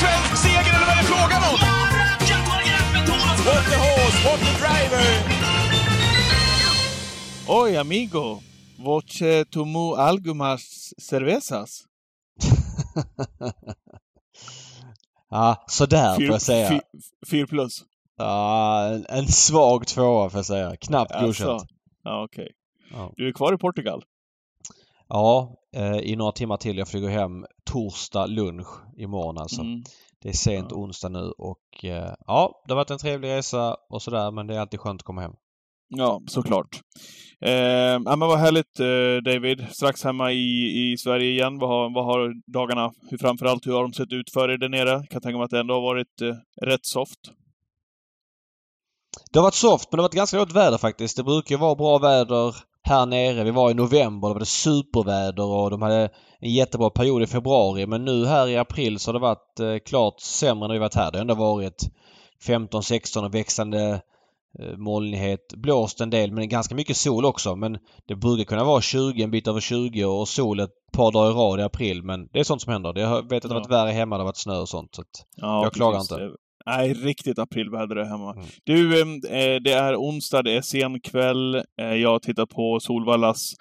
svensk seger eller vad är det frågan om? What the horse, what the driver! Oj, amigo. Voce tumu algumas cervezas? ja, sådär får jag säga. Fyr, fyr plus? Ja, en, en svag tvåa får jag säga. Knappt Alltså, godkänt. Ja, okej. Ja. Du är kvar i Portugal? Ja, eh, i några timmar till. Jag flyger hem torsdag lunch imorgon alltså. Mm. Det är sent Ja. onsdag nu och eh, ja, det har varit en trevlig resa och sådär men det är alltid skönt att komma hem. Ja, såklart. Eh, ja, men vad härligt eh, David. Strax hemma i, i Sverige igen. Vad har, vad har dagarna, hur, framförallt hur har de sett ut för er där nere? Kan tänka mig att det ändå har varit eh, rätt soft. Det har varit soft men det har varit ganska gott väder faktiskt. Det brukar vara bra väder här nere. Vi var i november, då var det superväder och de hade en jättebra period i februari. Men nu här i april så har det varit eh, klart sämre när vi varit här. Det har ändå varit 15-16 och växande eh, molnighet. Blåst en del men ganska mycket sol också. Men det brukar kunna vara 20, en bit över 20 och sol ett par dagar i rad i april. Men det är sånt som händer. Det har, vet att det har varit värre hemma, det har varit snö och sånt. Så Ja, Jag klagar precis. inte. Nej, riktigt aprilväder där hemma. Mm. Du, eh, det är onsdag, det är sen kväll. Eh, jag har tittat på Solvallas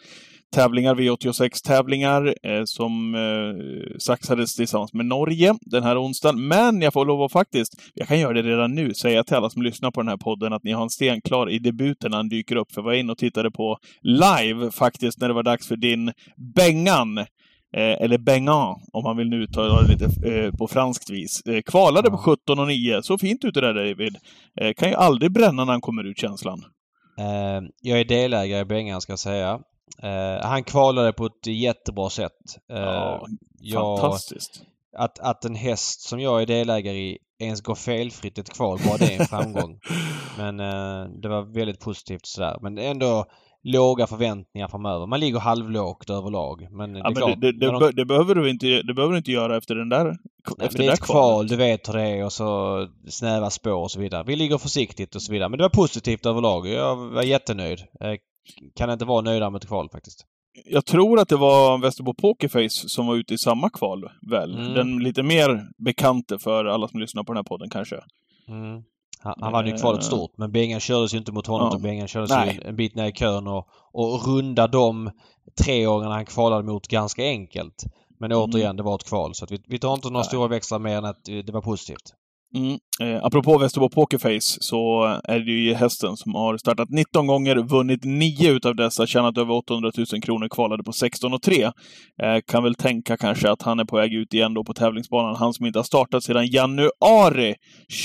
tävlingar, V86-tävlingar, eh, som eh, saxades tillsammans med Norge den här onsdagen. Men jag får lov att faktiskt, jag kan göra det redan nu, säga till alla som lyssnar på den här podden att ni har en sten klar i debuten när han dyker upp. För jag var inne och tittade på live faktiskt när det var dags för din Bengan eh, eller Bengan, om man vill nu uttala det lite eh, på franskt vis. Eh, kvalade på 17 och 9. Så fint ute där David. Eh, kan ju aldrig bränna när han kommer ut, känslan. Eh, jag är delägare i Bengan ska jag säga. Eh, han kvalade på ett jättebra sätt. Ja, jag, Fantastiskt. att, att en häst som jag är delägare i ens går felfritt ett kval, bara det är en framgång. Men eh, det var väldigt positivt sådär. Men ändå låga förväntningar framöver. Man ligger halvlågt överlag. Men det Ja, men klart. det, de- behöver du inte, det behöver du inte göra efter den där Nej, efter det är där ett kval, du vet hur det är och så snäva spår och så vidare. Vi ligger försiktigt och så vidare. Men det var positivt överlag. Jag var jättenöjd. Eh, kan inte vara nöjdare med ett kval faktiskt. Jag tror att det var Västerbo Pokerface som var ute i samma kval, väl? Mm. Den lite mer bekante för alla som lyssnar på den här podden kanske. Mm. Han, han vann ju Eh, kvalet stort men Bengan kördes ju inte mot honom ja. utan Bengan kördes Nej. ju en bit ner i kön och, och runda de treåringarna han kvalade mot ganska enkelt. Men Mm. återigen, det var ett kval så vi, vi tar inte några Nej. stora växlar mer än att eh, det var positivt. Mm. Eh, apropå Västerbo Pokerface så är det ju hästen som har startat 19 gånger, vunnit 9 utav dessa, tjänat över 800 000 kronor, kvalade på 16 och 3. Eh, kan väl tänka kanske att han är på väg ut igen då på tävlingsbanan. Han som inte har startat sedan januari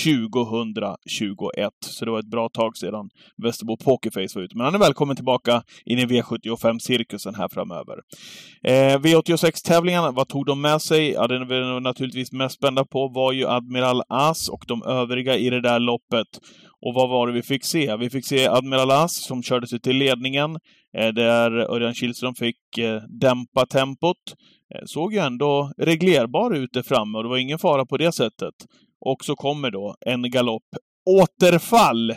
2021. Så det var ett bra tag sedan Västerbo Pokerface var ute. Men han är välkommen tillbaka in i V75-cirkusen här framöver. Eh, V86-tävlingarna, vad tog de med sig? Ja, det vi naturligtvis mest spända på var ju Admiral As och de övriga i det där loppet. Och vad var det vi fick se? Vi fick se Admiral As som körde sig till ledningen, eh, där Örjan Kihlström fick eh, dämpa tempot. Eh, såg ju ändå reglerbar ut där framme och det var ingen fara på det sättet. Och så kommer då en galopp. Återfall!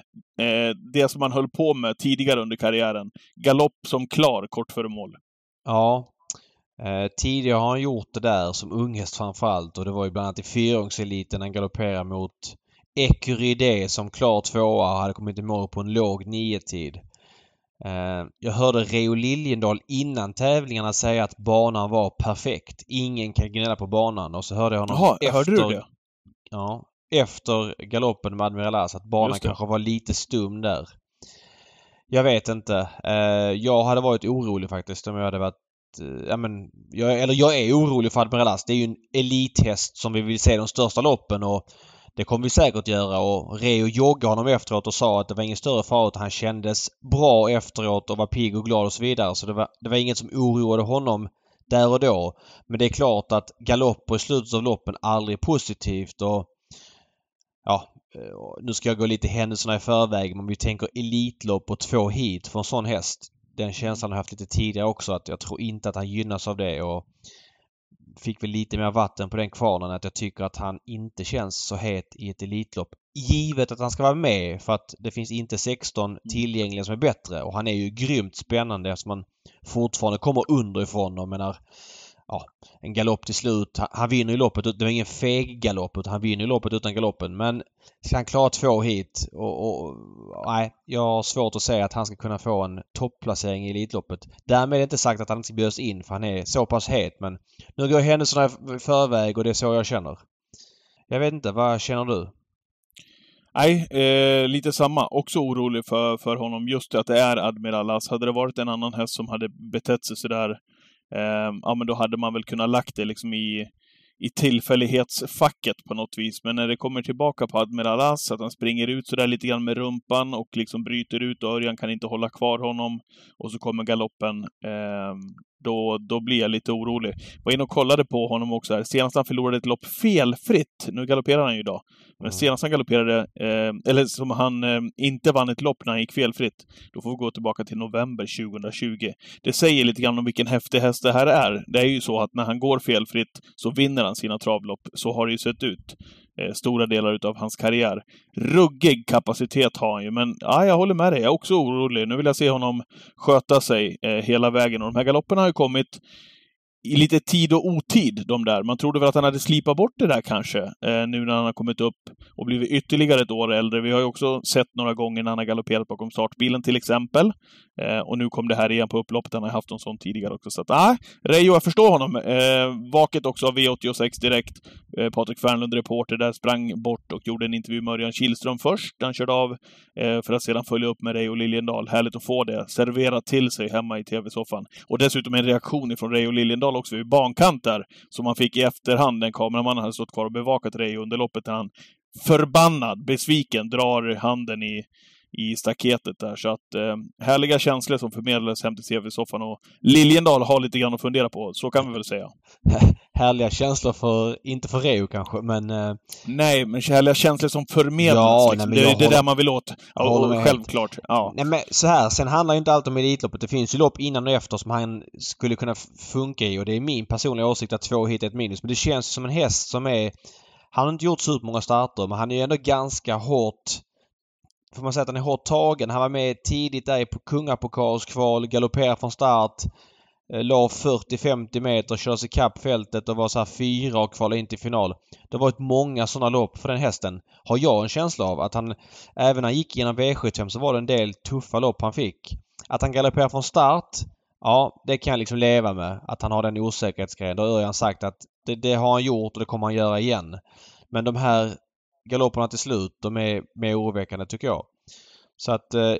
Det som man höll på med tidigare under karriären. Galopp som klar kort före mål. Ja. Eh, tidigare har han gjort det där som unghäst framförallt och det var ju bland annat i fyraåringseliten han galopperade mot Ecuride som klar tvåa och hade kommit i mål på en låg niotid. Eh, jag hörde Reo Liljendahl innan tävlingarna säga att banan var perfekt. Ingen kan gnälla på banan och så hörde jag honom Jaha, efter, hörde du det? Ja, efter galoppen med Admiral As att banan kanske var lite stum där. Jag vet inte. Eh, jag hade varit orolig faktiskt om jag hade varit Eh, ja men, jag, eller jag är orolig för Admiral Ass. Det är ju en elithäst som vi vill se de största loppen och det kommer vi säkert göra och Reo joggade honom efteråt och sa att det var ingen större fara utan han kändes bra efteråt och var pigg och glad och så vidare. Så det var, det var inget som oroade honom där och då. Men det är klart att galopper i slutet av loppen aldrig är positivt och ja, eh, nu ska jag gå lite händelserna i förväg men om vi tänker Elitlopp och två hit för en sån häst. Den känslan har jag haft lite tidigare också att jag tror inte att han gynnas av det. Och fick väl lite mer vatten på den kvarnen att jag tycker att han inte känns så het i ett Elitlopp. Givet att han ska vara med för att det finns inte 16 tillgängliga som är bättre. Och han är ju grymt spännande eftersom han fortfarande kommer underifrån och menar ja, en galopp till slut. Han, han vinner ju loppet. Det var ingen feg galopp utan han vinner ju loppet utan galoppen. Men ska han klara två hit och, och, nej, jag har svårt att säga att han ska kunna få en topplacering i Elitloppet. Därmed är det inte sagt att han inte ska bjudas in för han är så pass het men nu går händelserna i förväg och det är så jag känner. Jag vet inte, vad känner du? Nej, eh, lite samma. Också orolig för, för honom. Just det att det är Admiral As. Hade det varit en annan häst som hade betett sig sådär, eh, ja men då hade man väl kunnat lagt det liksom i, i tillfällighetsfacket på något vis. Men när det kommer tillbaka på Admiral Ass, att han springer ut sådär lite grann med rumpan och liksom bryter ut och Örjan kan inte hålla kvar honom. Och så kommer galoppen. Eh, då, då blir jag lite orolig. Var inne och kollade på honom också här. Senast han förlorade ett lopp felfritt, nu galopperar han ju idag, men mm. senast han galopperade, eh, eller som han eh, inte vann ett lopp när han gick felfritt, då får vi gå tillbaka till november 2020. Det säger lite grann om vilken häftig häst det här är. Det är ju så att när han går felfritt så vinner han sina travlopp. Så har det ju sett ut eh, stora delar utav hans karriär. Ruggig kapacitet har han ju, men ja, jag håller med dig. Jag är också orolig. Nu vill jag se honom sköta sig eh, hela vägen. Och de här galopperna har ju kommit i lite tid och otid, de där. Man trodde väl att han hade slipat bort det där kanske, eh, nu när han har kommit upp och blivit ytterligare ett år äldre. Vi har ju också sett några gånger när han har galopperat bakom startbilen till exempel. Eh, och nu kom det här igen på upploppet. Han har haft en sån tidigare också. Så att, ah, eh, Reijo, jag förstår honom. Eh, vaket också av V86 direkt. Eh, Patrik Fernlund, reporter där, sprang bort och gjorde en intervju med Örjan Kihlström först. Han körde av eh, för att sedan följa upp med Reijo Liljendal. Härligt att få det serverat till sig hemma i tv-soffan. Och dessutom en reaktion ifrån Reijo Liljendal också vid bankant där, som man fick i efterhand. den kameramannen hade stått kvar och bevakat Reijo under loppet när han förbannad, besviken, drar handen i, i staketet där. Så att eh, härliga känslor som förmedlades hem till CV-soffan och Liljendal har lite grann att fundera på. Så kan vi väl säga. härliga känslor för, inte för Reo kanske, men... Eh... Nej, men härliga känslor som förmedlas. Ja, liksom. nej, det är det där man vill åt. Ja, självklart. Ja. Nej, men så här, sen handlar ju inte allt om Elitloppet. Det finns ju lopp innan och efter som han skulle kunna funka i och det är min personliga åsikt att två hit är ett minus. Men det känns som en häst som är... Han har inte gjort supermånga starter, men han är ju ändå ganska hårt får man säga att han är hårt tagen. Han var med tidigt där i kungapokalskval, galopperade från start. Eh, La 40-50 meter, körde sig kapp fältet och var så här fyra och kvalade in till final. Det har varit många sådana lopp för den hästen. Har jag en känsla av att han, även när han gick genom V75 så var det en del tuffa lopp han fick. Att han galopperar från start, ja det kan jag liksom leva med. Att han har den osäkerhetsgrejen. Då har Örjan sagt att det, det har han gjort och det kommer han göra igen. Men de här galopperna till slut, de är mer oroväckande tycker jag. Så att eh,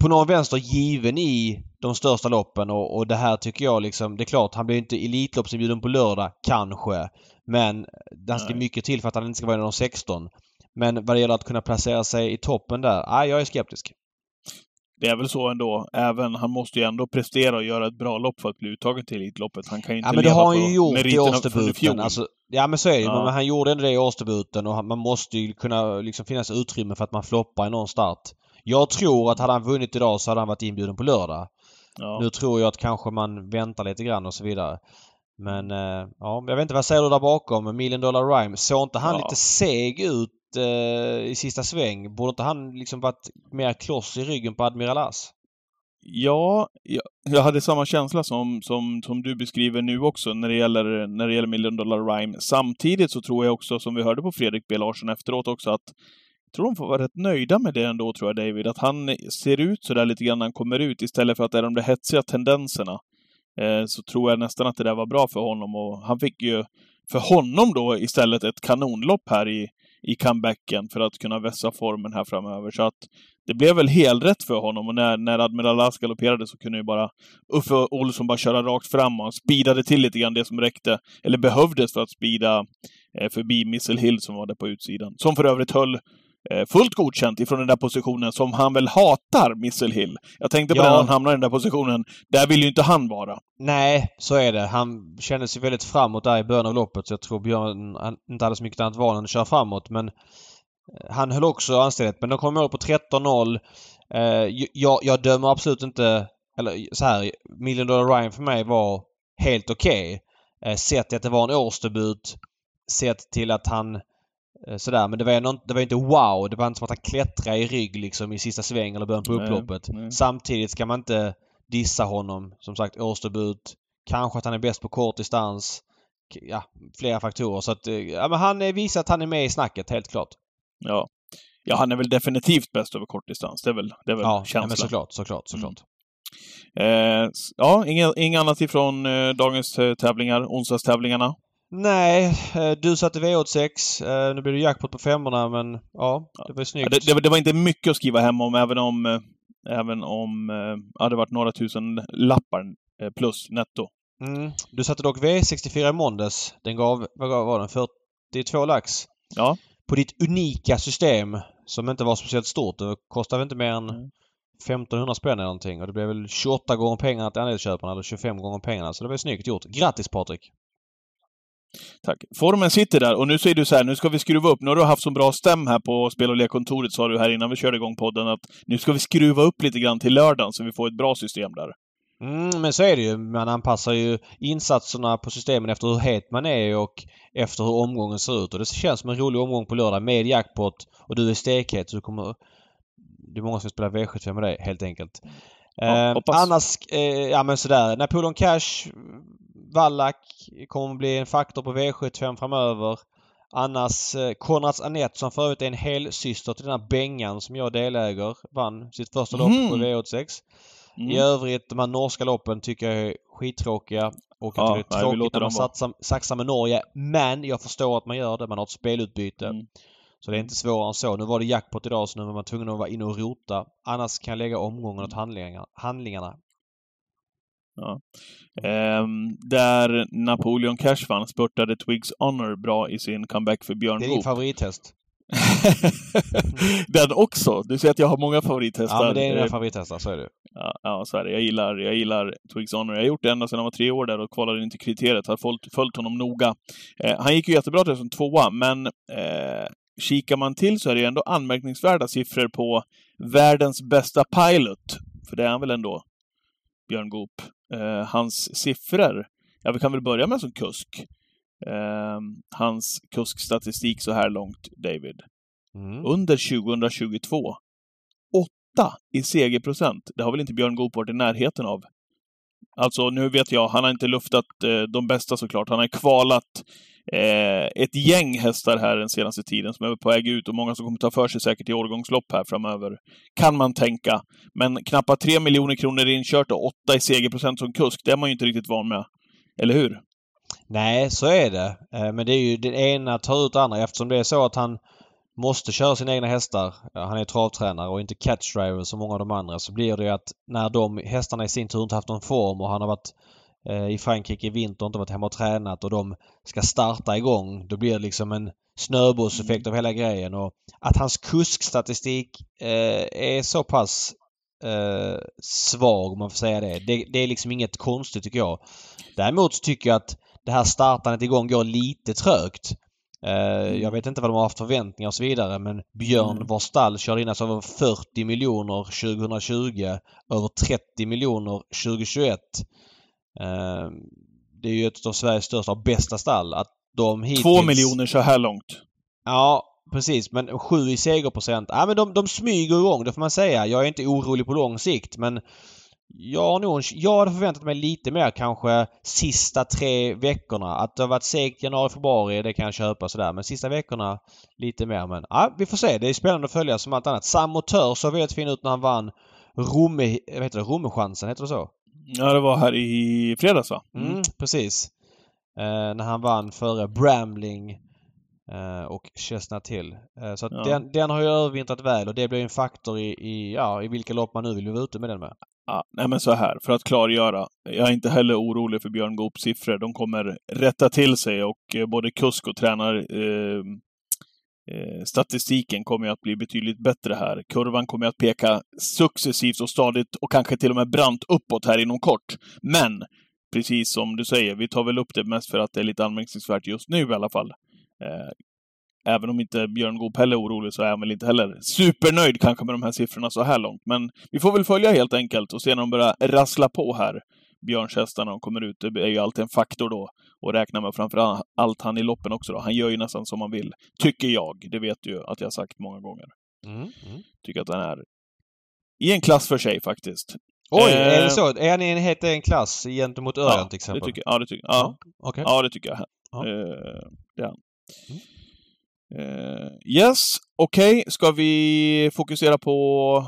på någon vänster given i de största loppen och, och det här tycker jag liksom, det är klart han blir inte Elitloppsinbjuden på lördag, kanske. Men det ska mycket till för att han inte ska vara en av de 16. Men vad det gäller att kunna placera sig i toppen där, nej jag är skeptisk. Det är väl så ändå. Även, han måste ju ändå prestera och göra ett bra lopp för att bli uttagen till Elitloppet. Han kan ju inte ja, men det har han ju gjort i årsdebuten. Alltså, ja men så är det ja. Men han gjorde ändå det i årsdebuten och man måste ju kunna liksom finnas utrymme för att man floppar i någon start. Jag tror att hade han vunnit idag så hade han varit inbjuden på lördag. Ja. Nu tror jag att kanske man väntar lite grann och så vidare. Men eh, ja, jag vet inte vad säger du där bakom? Million Dollar Rhyme. Såg inte han ja. lite seg ut eh, i sista sväng? Borde inte han liksom varit mer kloss i ryggen på Admiral As? Ja, jag, jag hade samma känsla som, som, som du beskriver nu också när det, gäller, när det gäller Million Dollar Rhyme. Samtidigt så tror jag också, som vi hörde på Fredrik B Larsson efteråt också, att jag tror de får vara rätt nöjda med det ändå, tror jag, David. Att han ser ut sådär lite grann när han kommer ut, istället för att det är de där hetsiga tendenserna. Eh, så tror jag nästan att det där var bra för honom och han fick ju för honom då istället ett kanonlopp här i, i comebacken för att kunna vässa formen här framöver. Så att det blev väl helrätt för honom och när, när Admiral Lass galopperade så kunde ju bara Uffe Olsson bara köra rakt fram och han speedade till lite grann det som räckte, eller behövdes för att speeda eh, förbi Missile Hill som var där på utsidan. Som för övrigt höll fullt godkänt ifrån den där positionen som han väl hatar, Missile Hill. Jag tänkte på ja. det när han hamnade i den där positionen. Där vill ju inte han vara. Nej, så är det. Han kände sig väldigt framåt där i början av loppet så jag tror Björn inte hade så mycket annat val än att köra framåt. Men eh, han höll också anständigt. Men de kom mål på 13-0. Eh, jag, jag dömer absolut inte... Eller så här, Million Dollar Ryan för mig var helt okej. Okay. Sett till att det var en årsdebut. Sett till att han Eh, sådär men det var, ändå, det var inte wow. Det var inte som att han klättrade i rygg liksom i sista sväng eller början på upploppet. Nej, nej. Samtidigt ska man inte dissa honom. Som sagt årsdebut. Kanske att han är bäst på kort distans. Ja, flera faktorer. Så att, eh, ja, men han eh, visar att han är med i snacket, helt klart. Ja. Ja, han är väl definitivt bäst över kortdistans. Det är väl, det är väl Ja, ja känslan. men såklart, såklart, såklart. Eh, s- ja, inget, inget annat ifrån eh, dagens eh, tävlingar, onsdagstävlingarna. Nej, eh, du satte V86. Eh, Nu blir det jackpot på femmorna men ja, det var ju Ja, snyggt. det, det, det var inte mycket att skriva hem om, även om, eh, även om ja, det varit några tusen lappar plus netto. Mm. Du satte dock V64 i måndags. Den gav, vad var den? 42 lax. Ja. På ditt unika system som inte var speciellt stort. Det kostade väl inte mer än Mm. 1500 spänn eller någonting. Och det blev väl 28 gånger pengarna till andelsköparna eller 25 gånger pengarna. Så det var snyggt gjort. Grattis Patrik! Tack. Formen sitter där och nu säger du så här, nu ska vi skruva upp. Nu har du haft så bra stäm här på spel och lekkontoret, sa du här innan vi körde igång podden, att nu ska vi skruva upp lite grann till lördagen så vi får ett bra system där. Mm, men så är det ju. Man anpassar ju insatserna på systemen efter hur het man är och efter hur omgången ser ut. Och det känns som en rolig omgång på lördag med jackpot och du är stekhet så du kommer... Det är många som spelar V75 med dig helt enkelt. Ja, eh, annars, eh, ja men sådär. Napoleon Cash, Wallach kommer att bli en faktor på V75 framöver. Annars eh, Konrads Anette som för övrigt är en helsyster till den här Bengan som jag deläger vann sitt första lopp på Mhm. V86. Mm. I övrigt, de här norska loppen tycker jag är skittråkiga. Och Ja, det är tråkigt när man satsar, saxar med Norge. Men jag förstår att man gör det. Man har ett spelutbyte. Mm. Så det är inte svårare än så. Nu var det jackpot idag så nu var man tvungen att vara inne och rota. Annars kan jag lägga omgången åt handlingarna. handlingarna. Ehm, där Napoleon Cash vann spurtade Twigs Honor bra i sin comeback för Björn Det är din Goop. favorithäst. Den också! Du ser att jag har många favorithästar. Ja men det är Eh, dina favorithästar, så är det. Ja, ja, så är det. Jag gillar, jag gillar Twigs Honor. Jag har gjort det ända sedan han var tre år där och kvalade in till kriteriet. Har följt, följt honom noga. Eh, han gick ju jättebra till som tvåa, men eh, kikar man till så är det ändå anmärkningsvärda siffror på världens bästa pilot. För det är han väl ändå, Björn Goop. Eh, hans siffror, ja vi kan väl börja med som kusk. Eh, hans kuskstatistik så här långt, David. Mm. Under 2022. Åtta i segerprocent. Det har väl inte Björn Goop varit i närheten av. Alltså, nu vet jag, han har inte luftat eh, de bästa såklart. Han har kvalat eh, ett gäng hästar här den senaste tiden som är på väg ut och många som kommer ta för sig säkert i årgångslopp här framöver. Kan man tänka. Men knappt 3 miljoner kronor inkört och åtta i segerprocent som kusk, det är man ju inte riktigt van med. Eller hur? Nej, så är det. Eh, men det är ju den ena tar ut det andra eftersom det är så att han måste köra sina egna hästar. Han är travtränare och inte catchdriver som många av de andra. Så blir det ju att när de hästarna i sin tur inte haft någon form och han har varit i Frankrike i vinter inte varit hemma och tränat och de ska starta igång. Då blir det liksom en snöbollseffekt av hela grejen. Och att hans kuskstatistik eh, är så pass eh, svag om man får säga det. det. Det är liksom inget konstigt tycker jag. Däremot tycker jag att det här startandet igång går lite trögt. Eh, Jag vet inte vad de har haft förväntningar och så vidare men Björn Mm. vars stall körde in alltså över 40 miljoner 2020. Över 30 miljoner 2021. Eh, Det är ju ett av Sveriges största och bästa stall. Att de hittills... Två miljoner så här långt. Ja, precis. Men sju i segerprocent. Ja, men de, de smyger igång, det får man säga. Jag är inte orolig på lång sikt, men jag, har nog, jag hade förväntat mig lite mer kanske sista tre veckorna. Att det har varit segt januari, februari, det kan jag köpa sådär. Men sista veckorna lite mer. Men ja, vi får se. Det är spännande att följa som allt annat. Sam Motör såg väldigt fin ut när han vann Romme, vad heter det, Rommechansen, heter det så? Ja, det var här i fredags va? Mm, precis. Eh, när han vann före Bramling eh, och Chestnut Hill. Eh, så Ja. den, den har ju övervintrat väl och det blir en faktor i, i, ja, i vilka lopp man nu vill vara ute med den med. Ja, nej men så här, för att klargöra. Jag är inte heller orolig för Björn Goops siffror. De kommer rätta till sig och eh, både kusk och tränar eh, eh, Eh, statistiken kommer ju att bli betydligt bättre här. Kurvan kommer att peka successivt och stadigt och kanske till och med brant uppåt här inom kort. Men, precis som du säger, vi tar väl upp det mest för att det är lite anmärkningsvärt just nu i alla fall. Eh, även om inte Björn Goop heller är orolig så är han väl inte heller supernöjd kanske med de här siffrorna så här långt. Men vi får väl följa helt enkelt och se när de börjar rassla på här. Björnshästarna de kommer ut. Det är ju alltid en faktor då. Och räkna med framför allt han i loppen också då. Han gör ju nästan som han vill. Tycker jag. Det vet du ju att jag har sagt många gånger. Mm, mm. Tycker att han är i en klass för sig faktiskt. Oj, Eh, är det så? Är han i en helt egen klass gentemot Örjan Ja, till exempel? det tycker, ja, det tycker, ja, Okej. ja, det tycker jag. Ja. Eh, det är han. Mm. Eh, yes, okej. Ska vi fokusera på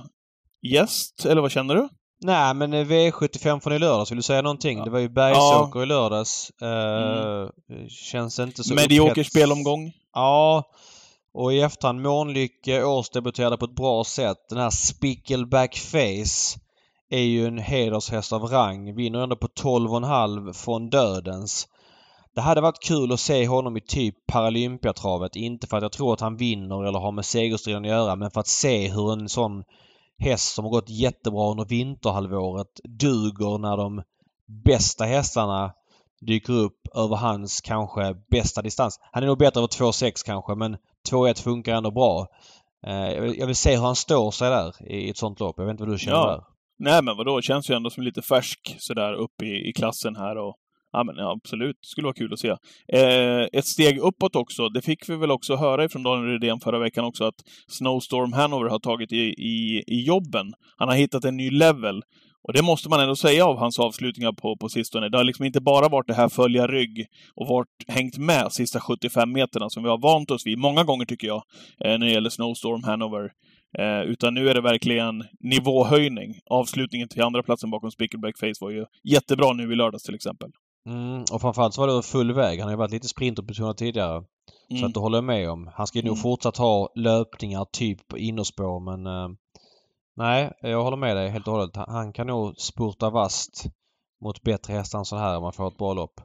gäst, eller vad känner du? Nej men eh, V75 från i lördags, vill du säga någonting? Ja. Det var ju Bergsåker i lördags. Eh, Känns inte så Medioker spelomgång. Ja. Och i efterhand Månlycke årsdebuterade på ett bra sätt. Den här Spickleback Face är ju en hedershäst av rang. Vinner ändå på 12,5 från dödens. Det hade varit kul att se honom i typ Paralympiatravet. Inte för att jag tror att han vinner eller har med segerstriden att göra men för att se hur en sån häst som har gått jättebra under vinterhalvåret duger när de bästa hästarna dyker upp över hans kanske bästa distans. Han är nog bättre över 2,6 kanske men 2,1 funkar ändå bra. Eh, Jag vill, jag vill se hur han står sig där i ett sånt lopp. Jag vet inte vad du känner Ja. där. Nej, men vadå? Känns ju ändå som lite färsk sådär upp i, i klassen här och Ja, men ja, absolut. Skulle vara kul att se. Eh, ett steg uppåt också. Det fick vi väl också höra ifrån Daniel Redén förra veckan också, att Snowstorm Hanover har tagit i, i, i jobben. Han har hittat en ny level. Och det måste man ändå säga av hans avslutningar på, på sistone. Det har liksom inte bara varit det här följa rygg och varit, hängt med sista 75 meterna som vi har vant oss vid många gånger tycker jag, eh, när det gäller Snowstorm Hanover. Eh, utan nu är det verkligen nivåhöjning. Avslutningen till andra platsen bakom Spickleback Face var ju jättebra nu i lördags till exempel. Mm, och framförallt så var det full väg. Han har ju varit lite sprinterbetonad tidigare. Så Mm. att det håller jag med om. Han ska ju nog Mm. fortsatt ha löpningar typ på innerspår men... Eh, nej, jag håller med dig helt och hållet. Han, kan nog spurta vast mot bättre hästar än så här om man får ett bra lopp.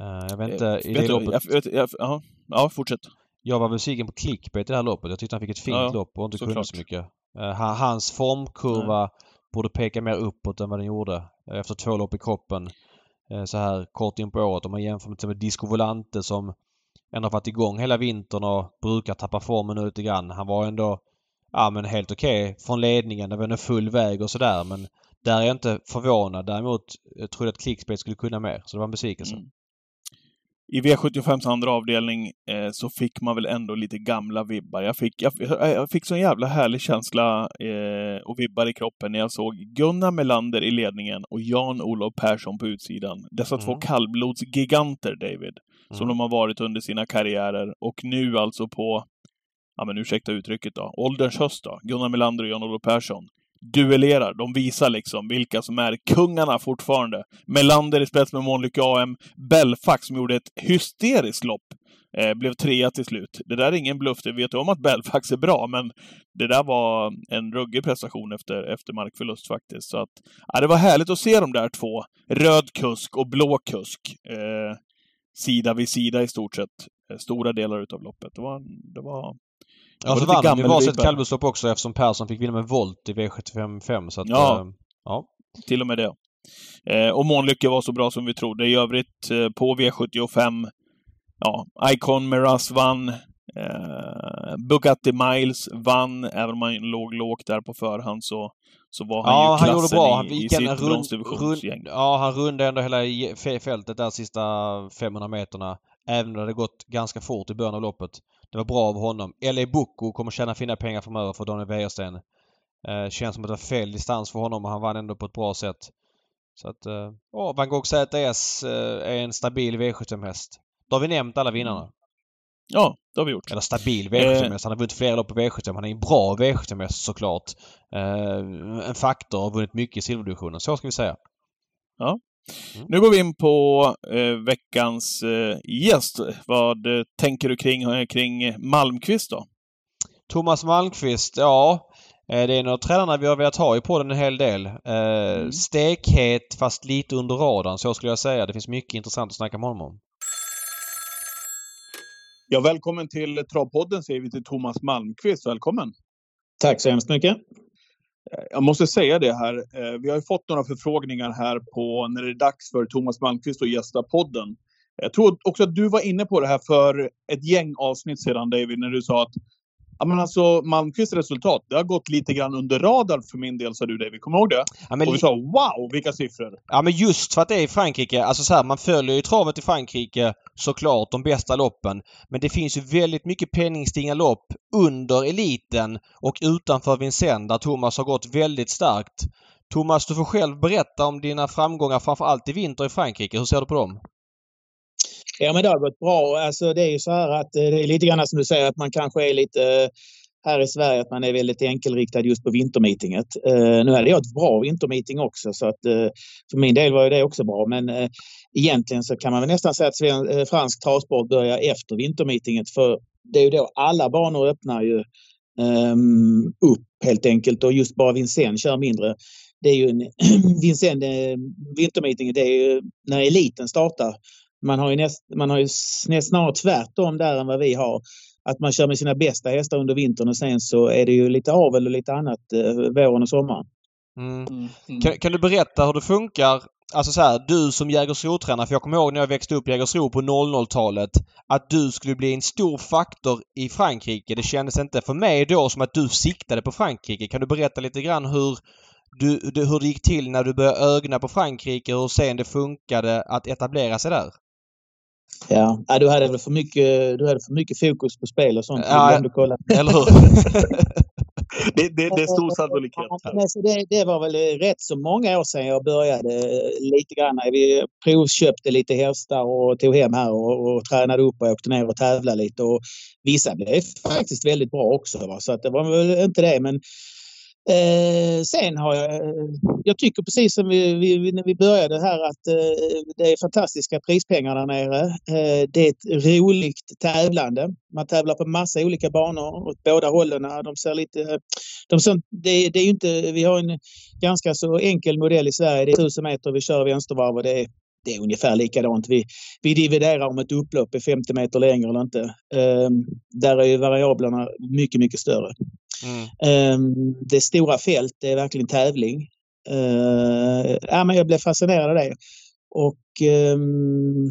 Eh, jag vet inte, i det loppet... jag, aha. ja, fortsätt. Jag var besviken på clickbait i det här loppet. Jag tyckte han fick ett fint Ja, lopp och inte kunde såklart. så mycket. Eh, han- hans formkurva borde peka mer uppåt än vad den gjorde eh, efter två lopp i kroppen. Eh, så här kort in på året. Om man jämför med med Disco Volante som ändå har varit igång hela vintern och brukar tappa formen nu lite grann. Han var ändå ja, men helt okej från ledningen. Det var ändå full väg och sådär men där är jag inte förvånad. Däremot jag trodde jag att Klickspel skulle kunna mer. Så det var en besvikelse. Mm. I V75s andra avdelning eh, så fick man väl ändå lite gamla vibbar. Jag fick, jag, jag fick sån jävla härlig känsla eh, och vibbar i kroppen när jag såg Gunnar Melander i ledningen och Jan-Olof Persson på utsidan. Dessa två Mm. kallblodsgiganter, David, som Mm. de har varit under sina karriärer. Och nu alltså på, ja men ursäkta uttrycket då, ålderns höst då, Gunnar Melander och Jan-Olof Persson duellerar. De visar liksom vilka som är kungarna fortfarande. Melander i spets med Månlykke AM. Belfax som gjorde ett hysteriskt lopp. Eh, blev trea till slut. Det där är ingen bluff. Det vet du om att Belfax är bra, men det där var en ruggig prestation efter, efter markförlust faktiskt. Så att, ja, det var härligt att se de där två. Röd kusk och blå kusk. Eh, sida vid sida i stort sett. Eh, stora delar utav loppet. Det var, det var Ja, så vann ju varsitt kallblodslopp också eftersom Persson fick vinna med volt i V755 så att... Ja. eh, ja. Till och med det. Eh, och Månlycke var så bra som vi trodde. I övrigt eh, på V75, ja, Icon Miraz vann. Eh, Bugatti Miles vann, även om han låg lågt där på förhand så, så var han Ja, ju han gjorde klassen bra. Han i, i sitt bronsdivisionsgäng. Ja, han rundade ändå hela fältet där sista 500 meterna. Även om det hade gått ganska fort i början av loppet. Det var bra av honom. L.A. Boko kommer tjäna fina pengar framöver för Daniel Wäjersten. Eh, känns som att det var fel distans för honom och han vann ändå på ett bra sätt. Så att... Eh, oh, Van Gogh ZS eh, är en stabil V75-häst. Då har vi nämnt alla vinnarna. Ja, det har vi gjort. Eller stabil Eh. V75-häst. Han har vunnit flera lopp på V75. Han är en bra V75-häst såklart. Eh, en faktor och vunnit mycket i silverdivisionen. Så ska vi säga. Nu går vi in på eh, veckans eh, gäst. Vad eh, tänker du kring, eh, kring Malmqvist då? Thomas Malmqvist, ja. eh, Det är en av tränarna vi har velat ha i podden en hel del. Eh, Mm. Stekhet fast lite under radarn, så skulle jag säga. Det finns mycket intressant att snacka med honom om. Ja, välkommen till Travpodden säger vi till Thomas Malmqvist. Välkommen! Tack så hemskt mycket. Jag måste säga det här. Eh, vi har ju fått några förfrågningar här på när det är dags för Thomas Malmqvist att gästa podden. Jag tror också att du var inne på det här för ett gäng avsnitt sedan David, när du sa att ja, men alltså, Malmqvists resultat, det har gått lite grann under radarn för min del, sa du David. Kommer du ihåg det? Ja Och vi sa wow, vilka siffror! ja, men just för att det är i Frankrike. Alltså så här, man följer ju travet i Frankrike såklart, de bästa loppen. Men det finns ju väldigt mycket penningstinga lopp under eliten och utanför Vincennes där Thomas har gått väldigt starkt. Thomas, du får själv berätta om dina framgångar framförallt i vinter i Frankrike. Hur ser du på dem? Ja, men det har gått bra. Alltså, det är ju så här att eh, det är lite grann som du säger att man kanske är lite eh, här i Sverige att man är väldigt enkelriktad just på vintermeetinget. Uh, nu hade jag ett bra vintermeeting också så att uh, för min del var ju det också bra men uh, egentligen så kan man väl nästan säga att sven, fransk travsport börjar efter vintermeetinget för det är ju då alla banor öppnar ju um, upp helt enkelt och just bara Vincennes kör mindre. Det är ju en, Vincennes vintermeetinget det är ju när eliten startar. Man har ju, näst, man har ju näst, snarare tvärtom där än vad vi har att man kör med sina bästa hästar under vintern och sen så är det ju lite avel och lite annat eh, våren och sommaren. Mm. Mm. mm. Kan, kan, du berätta hur det funkar? Alltså så här, du som Jägersro-tränare, för jag kommer ihåg när jag växte upp i Jägersro på 00-talet, att du skulle bli en stor faktor i Frankrike. Det kändes inte för mig då som att du siktade på Frankrike. Kan du berätta lite grann hur, du, hur det gick till när du började ögna på Frankrike och hur sen det funkade att etablera sig där? Ja, ja du hade väl för mycket, du hade för mycket fokus på spel och sånt. Ja, du kolla. eller hur? det, det, det, är stor sannolikhet. Alltså det, det var väl rätt så många år sedan jag började lite grann. Vi provköpte lite hästar och tog hem här och, och tränade upp och åkte ner och tävlade lite. Och vissa blev faktiskt väldigt bra också. Va? Så att det var väl inte det. Men Eh, sen har jag, jag tycker precis som vi, vi, när vi började här att eh, det är fantastiska prispengar där nere. Eh, det är ett roligt tävlande. Man tävlar på massa olika banor åt båda hållen. De ser lite, de ser, det, det, är inte, vi har en ganska så enkel modell i Sverige. Det är 1000 meter vi kör vänstervarv och det är det är ungefär likadant. Vi, vi dividerar om ett upplopp är 50 meter längre eller inte. Ehm, där är ju variablerna mycket, mycket större. Mm. Um, det stora fält, det är verkligen tävling. Uh, ja, men jag blev fascinerad av det. Och um,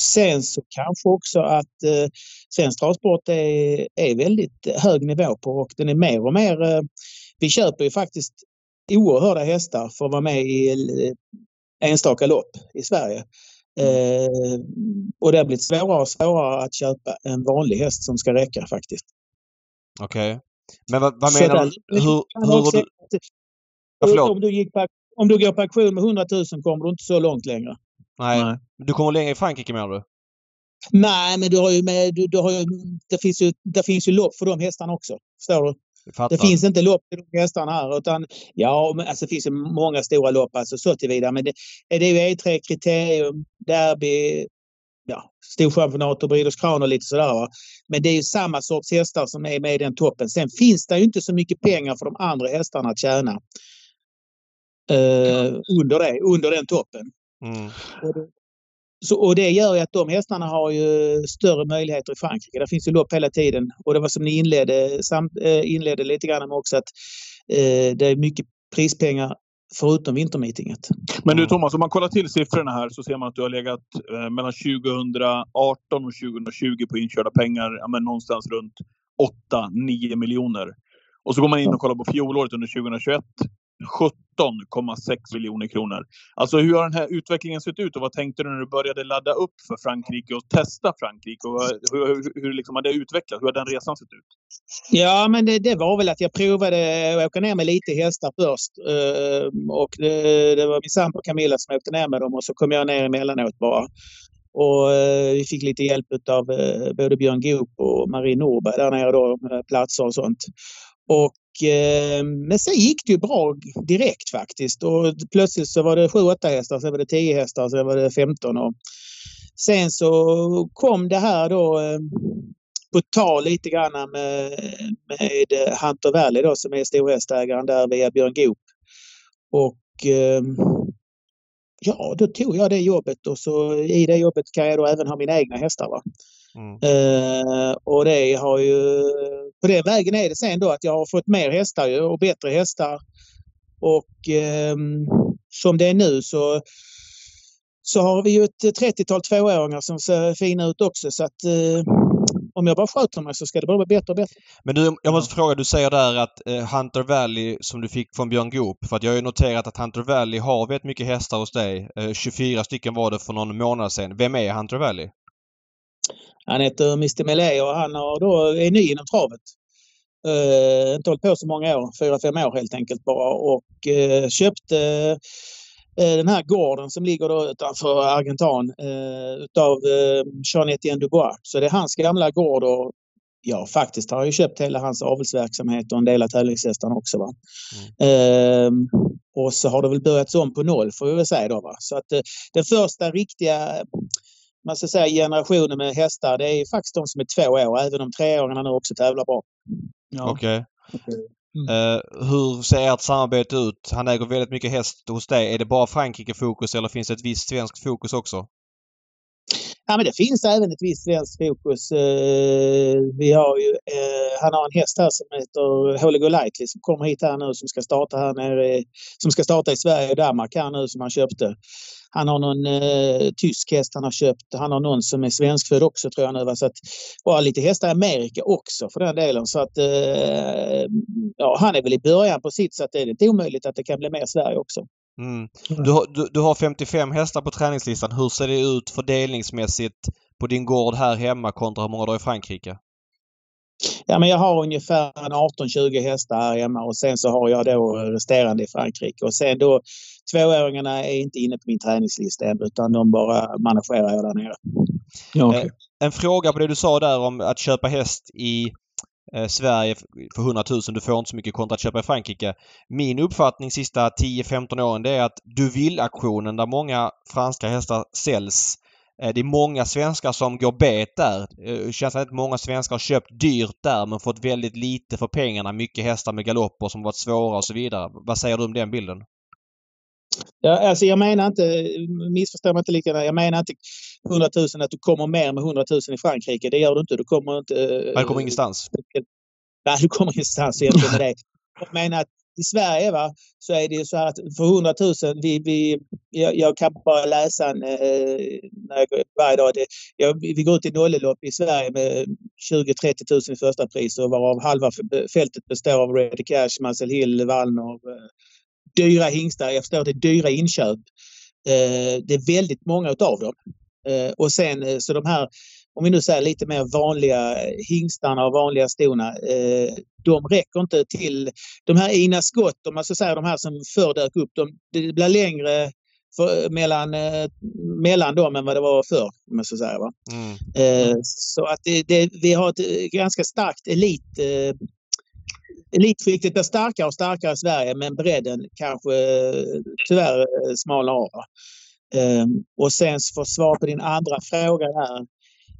sen så kanske också att uh, svensk travsport är, är väldigt hög nivå på och den är mer och mer... Uh, vi köper ju faktiskt oerhörda hästar för att vara med i enstaka lopp i Sverige. Mm. Eh, och det har blivit svårare och svårare att köpa en vanlig häst som ska räcka faktiskt. Okej. Okay. Men vad, vad menar du? Hur, hur du... Ja, om, du gick på, om du går på auktion med 100 000 kommer du inte så långt längre. Nej. Nej. Du kommer längre i Frankrike menar du? Nej, men du har ju med, du, du har ju, det, finns ju, det finns ju lopp för de hästarna också. Förstår du? Det finns inte lopp till de hästarna här utan ja, men, alltså, det finns ju många stora lopp alltså så tillvida. Men det, det är ju E3 Kriterium, Derby, ja, Storchampionat och Breeders Crown och lite sådär. Va? Men det är ju samma sorts hästar som är med i den toppen. Sen finns det ju inte så mycket pengar för de andra hästarna att tjäna. Eh, under, det, under den toppen. Mm. Så, och det gör ju att de hästarna har ju större möjligheter i Frankrike. Det finns ju lopp hela tiden. Och det var som ni inledde, samt, eh, inledde lite grann med också att eh, det är mycket prispengar förutom vintermeetinget. Men du Thomas, om man kollar till siffrorna här så ser man att du har legat eh, mellan 2018 och 2020 på inkörda pengar, ja, men någonstans runt 8-9 miljoner. Och så går man in och kollar på fjolåret under 2021. 17,6 miljoner kronor. Alltså hur har den här utvecklingen sett ut och vad tänkte du när du började ladda upp för Frankrike och testa Frankrike? Och hur, hur, hur liksom har det utvecklats? Hur har den resan sett ut? Ja, men det, det var väl att jag provade att åka ner med lite hästar först. Eh, och det, det var min sambo Camilla som åkte ner med dem och så kom jag ner emellanåt bara. Och eh, vi fick lite hjälp av eh, både Björn Goop och Marie Norberg där nere då med platser och sånt. Och Eh, men sen gick det ju bra direkt faktiskt. Och plötsligt så var det 7-8 hästar, sen var det 10 hästar, sen var det 15. Och sen så kom det här då eh, på tal lite grann med, med Hunter Valley då som är storhästägaren där via Björn Goop. Och eh, ja, då tog jag det jobbet och så i det jobbet kan jag då även ha mina egna hästar. Va? Mm. Uh, och det har ju, på den vägen är det sen då att jag har fått mer hästar och bättre hästar. Och um, som det är nu så, så har vi ju ett 30-tal tvååringar som ser fina ut också så att uh, om jag bara sköter mig så ska det bara bli bättre och bättre. Men du, jag måste fråga, du säger där att uh, Hunter Valley som du fick från Björn Goop, för att jag har ju noterat att Hunter Valley har väldigt mycket hästar hos dig. 24 stycken var det för någon månad sedan. Vem är Hunter Valley? Han heter Mr Melee och han har då, är ny inom travet. Uh, inte hållit på så många år, fyra, fem år helt enkelt bara och uh, köpte uh, den här gården som ligger då utanför Argentan uh, utav uh, Jean-Étienne Dubois. Så det är hans gamla gård och ja, faktiskt har jag ju köpt hela hans avelsverksamhet och en del av tävlingshästarna också. Va? Mm. och så har det väl börjat om på noll får vi väl säga då. Va? Så att den första riktiga man ska säga generationen med hästar, det är faktiskt de som är två år, även om treåringarna nu också tävlar bra. Ja. Okej. Okay. Mm. Uh, hur ser ert samarbete ut? Han äger väldigt mycket häst hos dig. Är det bara Frankrike-fokus eller finns det ett visst svenskt fokus också? Ja, men det finns även ett visst svenskt fokus. Eh, vi har ju, eh, han har en häst här som heter Holy Golightly som kommer hit här nu som ska starta här nere, som ska starta i Sverige och Danmark här nu som han köpte. Han har någon eh, tysk häst han har köpt. Han har någon som är svenskfödd också tror jag nu. Så att, och lite hästar i Amerika också för den delen. Så att eh, ja, han är väl i början på sitt så att det är inte omöjligt att det kan bli mer Sverige också. Mm. Du, har, du, du har 55 hästar på träningslistan. Hur ser det ut fördelningsmässigt på din gård här hemma kontra hur många du har i Frankrike? Ja, men jag har ungefär 18-20 hästar här hemma och sen så har jag då resterande i Frankrike. Och sen då tvååringarna är inte inne på min träningslista än utan de bara managerar jag där nere. Ja, okay. Eh, en fråga på det du sa där om att köpa häst i eh, Sverige för 100 000. Du får inte så mycket kontra att köpa i Frankrike. Min uppfattning sista 10-15 åren det är att du vill-aktionen där många franska hästar säljs eh, det är många svenskar som går bet där. Eh, det känns att många svenskar har köpt dyrt där men fått väldigt lite för pengarna. Mycket hästar med galopper som varit svåra och så vidare. Vad säger du om den bilden? Ja, alltså jag menar inte, missförstå mig inte lika Jag menar inte 100 000 att du kommer mer med 100 000 i Frankrike. Det gör du inte. Du kommer inte... Du kommer ingenstans? Nej, du kommer ingenstans egentligen med det. Jag menar att i Sverige va, så är det ju så här att för 100 000, vi, vi, jag, jag kan bara läsa en, eh, varje dag. Det, jag, vi går ut i nollelopp i Sverige med 20-30 000 i första pris och varav halva fältet består av Ready Cash, Muscle Hill, Wallner. Dyra hingstar. Jag förstår att det är dyra inköp. Eh, det är väldigt många utav dem. Eh, och sen eh, så de här om vi nu säger lite mer vanliga hingstarna och vanliga stona, de räcker inte till. De här Ina Scott, om man ska säga de här som förr dök upp, de, det blir längre för, mellan, eh, mellan dem än vad det var förr. Om man ska säga, va? Mm. Eh, så att det, det, vi har ett ganska starkt elit eh, Elitskiktet blir starkare och starkare i Sverige men bredden kanske eh, tyvärr eh, smalnar av. Ehm, och sen för svar på din andra fråga här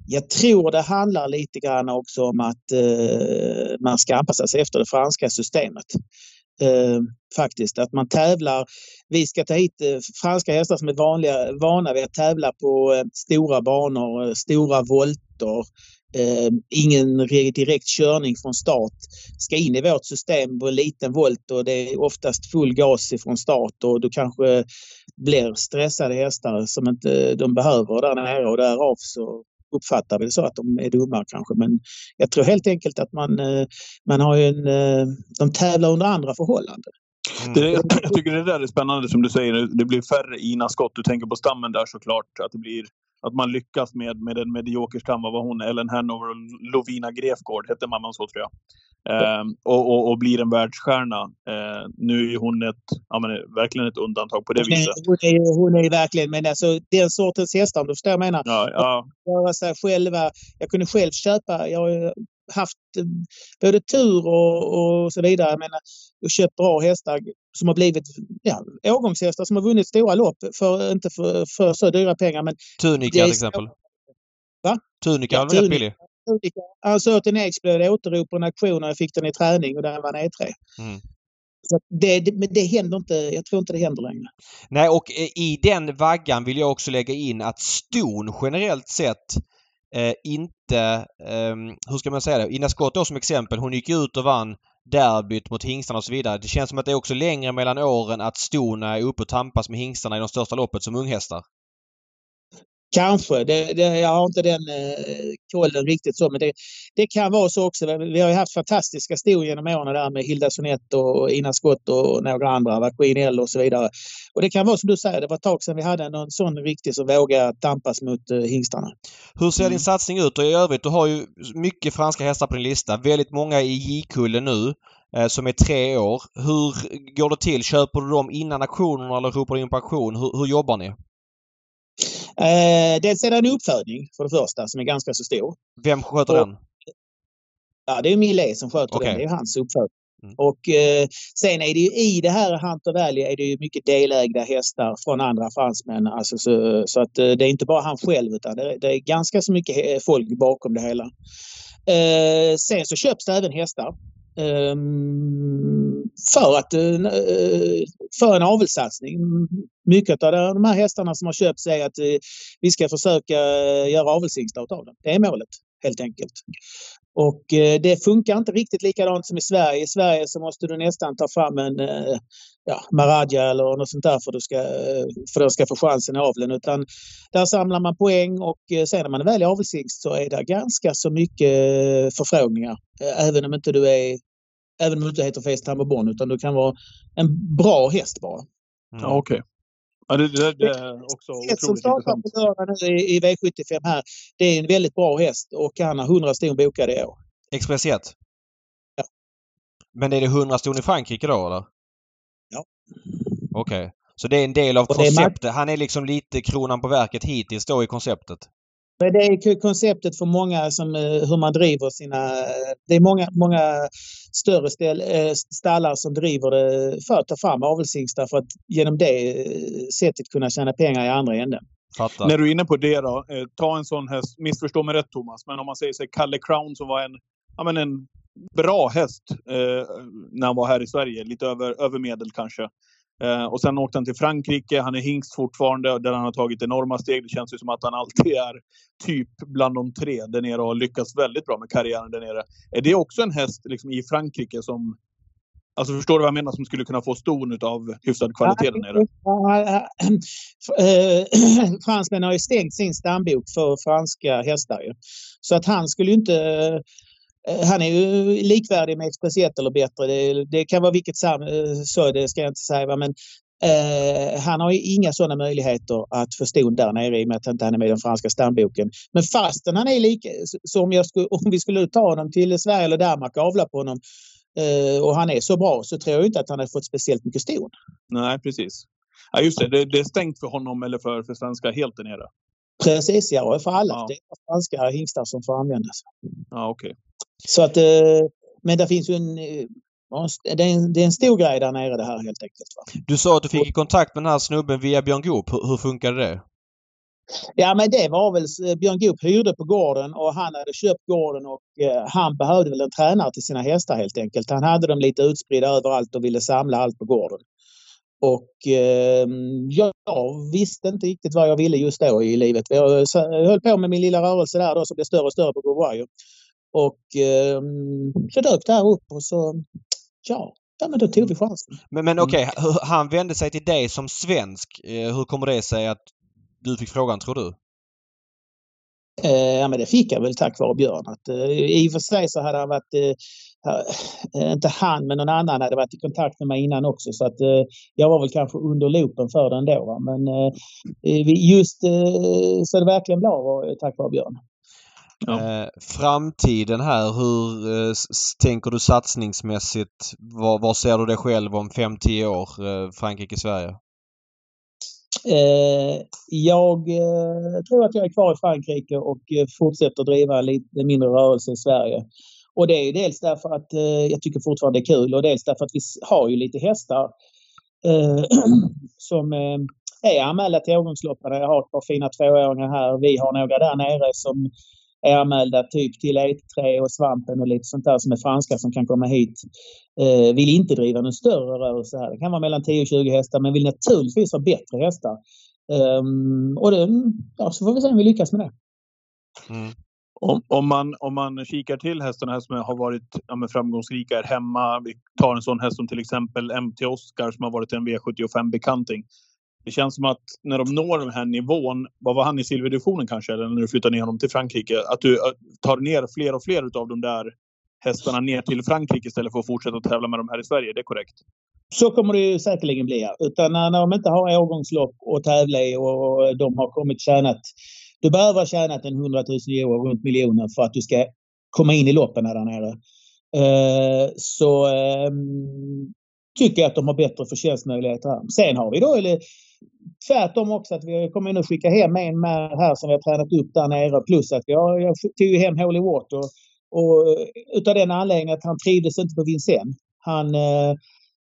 jag tror det handlar lite grann också om att eh, man ska anpassa sig efter det franska systemet. Ehm, faktiskt, att man tävlar. Vi ska ta hit franska hästar som är vanliga, vana vid att tävla på stora banor, stora volter. Eh, ingen direkt körning från start. Ska in i vårt system på liten volt och det är oftast full gas ifrån start och du kanske blir stressade hästar som inte de behöver där nere och därav så uppfattar vi det så att de är dumma kanske. Men jag tror helt enkelt att man, eh, man har ju en, eh, de tävlar under andra förhållanden. Mm. Det, jag tycker det där är spännande som du säger. Det blir färre Ina-skott. Du tänker på stammen där såklart. Att det blir att man lyckas med, med en medioker stam. Vad var hon? Ellen Hanover och Lovina Grefgård hette mamman så tror jag. Eh, och, och, och, blir en världsstjärna. Eh, nu är hon ett, ja, men, verkligen ett undantag på det viset. Hon är, hon är verkligen, men alltså den sortens hästar, om du förstår vad jag menar. Ja, ja. Göra sig själva. Jag kunde själv köpa, jag haft eh, både tur och, och så vidare. Jag menar, och köpt bra hästar som har blivit ja, årgångshästar som har vunnit stora lopp för inte för, för så dyra pengar. Men Tunica till exempel. Va? Tunica ja, var rätt billig. Han sa till en det återrop på en auktion och jag fick den i träning och den var E3. Mm. Så det, det, men det händer inte, jag tror inte det händer längre. Nej och eh, i den vaggan vill jag också lägga in att ston generellt sett eh, inte, eh, hur ska man säga det, Ina Scott då som exempel, hon gick ut och vann derbyt mot hingstarna och så vidare. Det känns som att det är också längre mellan åren att stona är uppe och tampas med hingstarna i de största loppet som unghästar. Kanske. Det, det, jag har inte den eh, kollen riktigt så. Men det, det kan vara så också. Vi har ju haft fantastiska stor genom åren där med Hilda Sonett och Ina Skott och några andra. Queen L och så vidare. Och det kan vara som du säger, det var ett tag sedan vi hade någon sån riktig som vågade tampas mot eh, hingstarna. Hur ser Mm. din satsning ut? Och i övrigt, du har ju mycket franska hästar på din lista. Väldigt många i J-kullen nu eh, som är tre år. Hur går det till? Köper du dem innan auktionerna eller ropar du in på auktion? Hur, hur jobbar ni? Eh, dels är det en uppfödning för det första som är ganska så stor. Vem sköter Och- den? Ja, det är Millet som sköter Okej. det. Det är hans uppfödning. Mm. Och eh, sen är det ju i det här Hunter Valley är det ju mycket delägda hästar från andra fransmän. Alltså så, så att eh, det är inte bara han själv utan det, det är ganska så mycket he- folk bakom det hela. Eh, sen så köps det även hästar. ehm, för att eh, eh, för en avelssatsning. Mycket av de här hästarna som har köpts är att eh, vi ska försöka göra avelshingstar av dem. Det är målet helt enkelt. Och det funkar inte riktigt likadant som i Sverige. I Sverige så måste du nästan ta fram en ja, Maradja eller något sånt där för att du ska, för att du ska få chansen i aveln. Utan där samlar man poäng och sen när man är väl är avelshingst så är det ganska så mycket förfrågningar. Även om inte du är Även om du inte heter Facetime och Bonn utan du kan vara en bra häst bara. Mm. Ja, okej. Ja, det, det, det är också Ett som otroligt startar på lördag nu i, i V75 här, det är en väldigt bra häst och han har 100 ston bokade i år. Express 1? Ja. Men är det 100 ston i Frankrike då eller? Ja. Okej. Så det är en del av konceptet. Han är liksom lite kronan på verket hittills då i konceptet. Det är konceptet för många som eh, hur man driver sina... Det är många, många större ställ, eh, stallar som driver det för att ta fram avelshingstar för att genom det eh, sättet kunna tjäna pengar i andra änden. Fattar. När du är inne på det då, eh, ta en sån häst, missförstå mig rätt Thomas, men om man säger sig Kalle Crown som var en, ja, men en bra häst eh, när han var här i Sverige, lite över, över medel kanske. Eh, och sen åkte han till Frankrike, han är hingst fortfarande, där han har tagit enorma steg. Det känns ju som att han alltid är typ bland de tre där nere och har lyckats väldigt bra med karriären där nere. Är det också en häst liksom, i Frankrike som Alltså förstår du vad jag menar? Som skulle kunna få ston av hyfsad kvalitet där nere. Fransmännen har ju stängt sin stambok för franska hästar. Så att han skulle ju inte... Eh, han är ju likvärdig med Express 1 eller bättre. Det, det kan vara vilket sam, eh, så, det ska jag inte säga. Men eh, han har ju inga sådana möjligheter att få ston där nere i och med att han inte är med i den franska stamboken. Men fastän han är lik, eh, Så om, jag skulle, om vi skulle ta honom till Sverige eller Danmark och avla på honom eh, och han är så bra så tror jag inte att han har fått speciellt mycket ston. Nej, precis. Ja, just det. det. Det är stängt för honom eller för, för svenska helt där nere. Precis, ja. För alla. Ja. Det är franska hingstar som får användas. Ja, okej. Så att, eh, men det finns ju en... eh, Det är en, det är en stor grej där nere det här helt enkelt. Va? Du sa att du fick i kontakt med den här snubben via Björn Goop. Hur, hur funkade det? Ja men det var väl eh, Björn Goop hyrde på gården och han hade köpt gården och eh, han behövde väl en tränare till sina hästar helt enkelt. Han hade dem lite utspridda överallt och ville samla allt på gården. Och eh, jag visste inte riktigt vad jag ville just då i livet. Jag höll på med min lilla rörelse där då som blev större och större på Gurwire. Och eh, så dök det här upp och så ja, ja men då tog vi chansen. Men, men Mm. okej, hur- han vände sig till dig som svensk. Eh, Hur kommer det sig att du fick frågan tror du? Eh, ja men det fick jag väl tack vare Björn. Att, eh, I och för sig så hade han varit, eh, inte han men någon annan hade varit i kontakt med mig innan också så att eh, jag var väl kanske under loopen för den då. Va? Men eh, vi- just eh, så det verkligen blev var eh, tack vare Björn. Ja. Eh, framtiden här, hur eh, tänker du satsningsmässigt? Var, var ser du dig själv om 5-10 år? Eh, Frankrike, Sverige? Eh, jag eh, tror att jag är kvar i Frankrike och eh, fortsätter driva lite mindre rörelse i Sverige. Och det är dels därför att eh, jag tycker fortfarande det är kul och dels därför att vi har ju lite hästar eh, som eh, är anmälda till årgångsloppen. Jag har ett par fina tvååringar här. Vi har några där nere som är anmälda typ till E3 och Svampen och lite sånt där som är franska som kan komma hit. Eh, vill inte driva någon större rörelse här. Det kan vara mellan 10 och 20 hästar men vill naturligtvis ha bättre hästar. Um, och det, ja, så får vi se om vi lyckas med det. Mm. Om, om, man, om man kikar till hästarna här som har varit ja, men framgångsrika här hemma. Vi tar en sån häst som till exempel MT Oscar som har varit en V75-bekanting. Det känns som att när de når den här nivån, vad var han i silverdivisionen kanske, eller när du flyttar ner honom till Frankrike, att du äh, tar ner fler och fler av de där hästarna ner till Frankrike istället för att fortsätta att tävla med dem här i Sverige. Det är korrekt? Så kommer det ju säkerligen bli. Utan när, när de inte har årgångslopp att tävla i och de har kommit tjänat... Du behöver ha tjänat en 100 000 euro, runt miljonen, för att du ska komma in i loppen där nere. Uh, så um, tycker jag att de har bättre förtjänstmöjligheter här. Sen har vi då eller, tvärtom också att vi kommer nu skicka hem en med här som vi har tränat upp där nere. Plus att vi jag tog ju hem Holy Water och eh, utav den anledningen att han trivdes inte på Vincennes. Han, eh,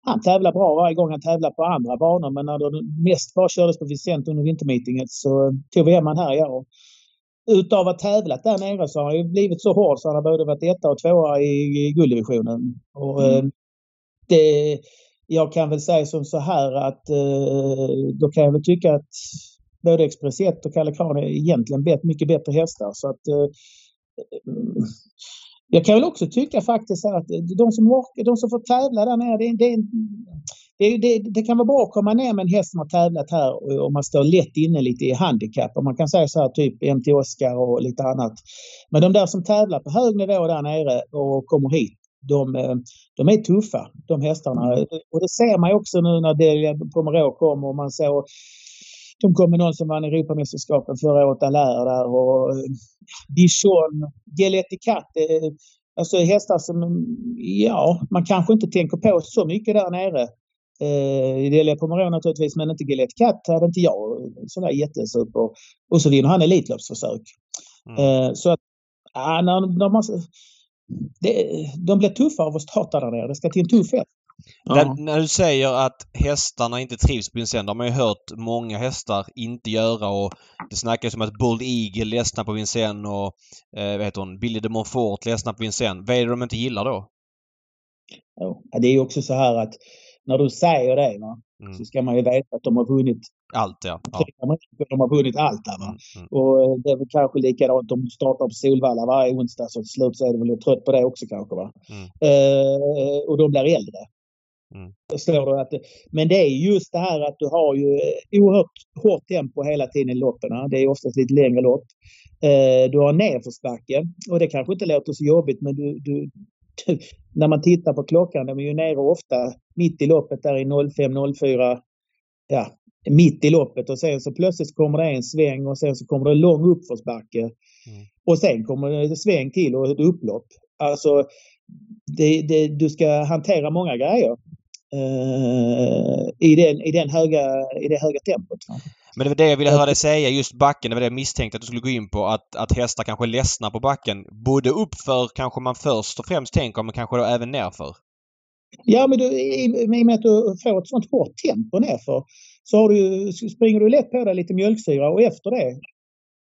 han tävlar bra varje gång han tävlar på andra banor men när det mest bara kördes på Vicent under vintermeetinget så tog vi hem han här ja. Utav att tävlat där nere så har han ju blivit så hård så han har både varit etta och tvåa i, i gulddivisionen. Och, mm. eh, det, jag kan väl säga som så här att eh, då kan jag väl tycka att både Express 1 och Kalle Kran är egentligen bet, mycket bättre hästar. Så att, eh, jag kan väl också tycka faktiskt att de som, de som får tävla där nere, det, det, det, det, kan vara bra att komma ner med en häst som har tävlat här och man står lätt inne lite i handikapp. Och man kan säga så här typ MT Oscar och lite annat. Men de där som tävlar på hög nivå där nere och kommer hit, de, eh, de är tuffa de hästarna. Och det ser man också nu när Delia Pomerå kom och man såg de kom med någon som vann Europamästerskapen förra året, Allaire där och eh, Dijon, Geletti Cat. Eh, alltså hästar som, ja, man kanske inte tänker på så mycket där nere. Eh, Delia Pomerå naturligtvis, men inte Gillette Cat hade inte jag sådär jättesuper. Och så vinner han Elitloppsförsök. Mm. Eh, så att, ja, när, när man, det, de blir tuffa av att starta där nere. Det ska till en tuff häst. Ja. När du säger att hästarna inte trivs på Vincennes, har man ju hört många hästar inte göra och det snackas om att Bold Eagle ledsnar på Vincennes och eh, vad heter hon, Billy de Montfort ledsnar på Vincennes. Vad är det de inte gillar då? Ja, det är ju också så här att när du säger det va, mm. så ska man ju veta att de har vunnit allt. Ja. ja. De har vunnit allt där. Va? Mm. mm. Och eh, det är väl kanske likadant om du startar på Solvalla varje onsdag så till slut så är du väl trött på det också kanske. Va? Mm. Eh, och de blir äldre. Mm. Du? Att, men det är just det här att du har ju eh, oerhört hårt tempo hela tiden i loppen. Det är oftast lite längre lopp. Eh, du har nedförsbacke och det kanske inte låter så jobbigt men du, du, du, när man tittar på klockan, de är ju nere ofta mitt i loppet där i 05-04. Ja, mitt i loppet och sen så plötsligt kommer det en sväng och sen så kommer det lång uppförsbacke. Mm. Och sen kommer det en sväng till och ett upplopp. Alltså, det, det, du ska hantera många grejer i, den, i, den höga, i det höga tempot. Men det var det jag ville höra dig säga, just backen. Det var det jag misstänkte att du skulle gå in på. Att, att hästar kanske ledsnar på backen. Både uppför kanske man först och främst tänker, men kanske då även nerför. Ja, men du, i, i och med att du får ett sånt hårt tempo nerför så har du, springer du lätt på dig lite mjölksyra och efter det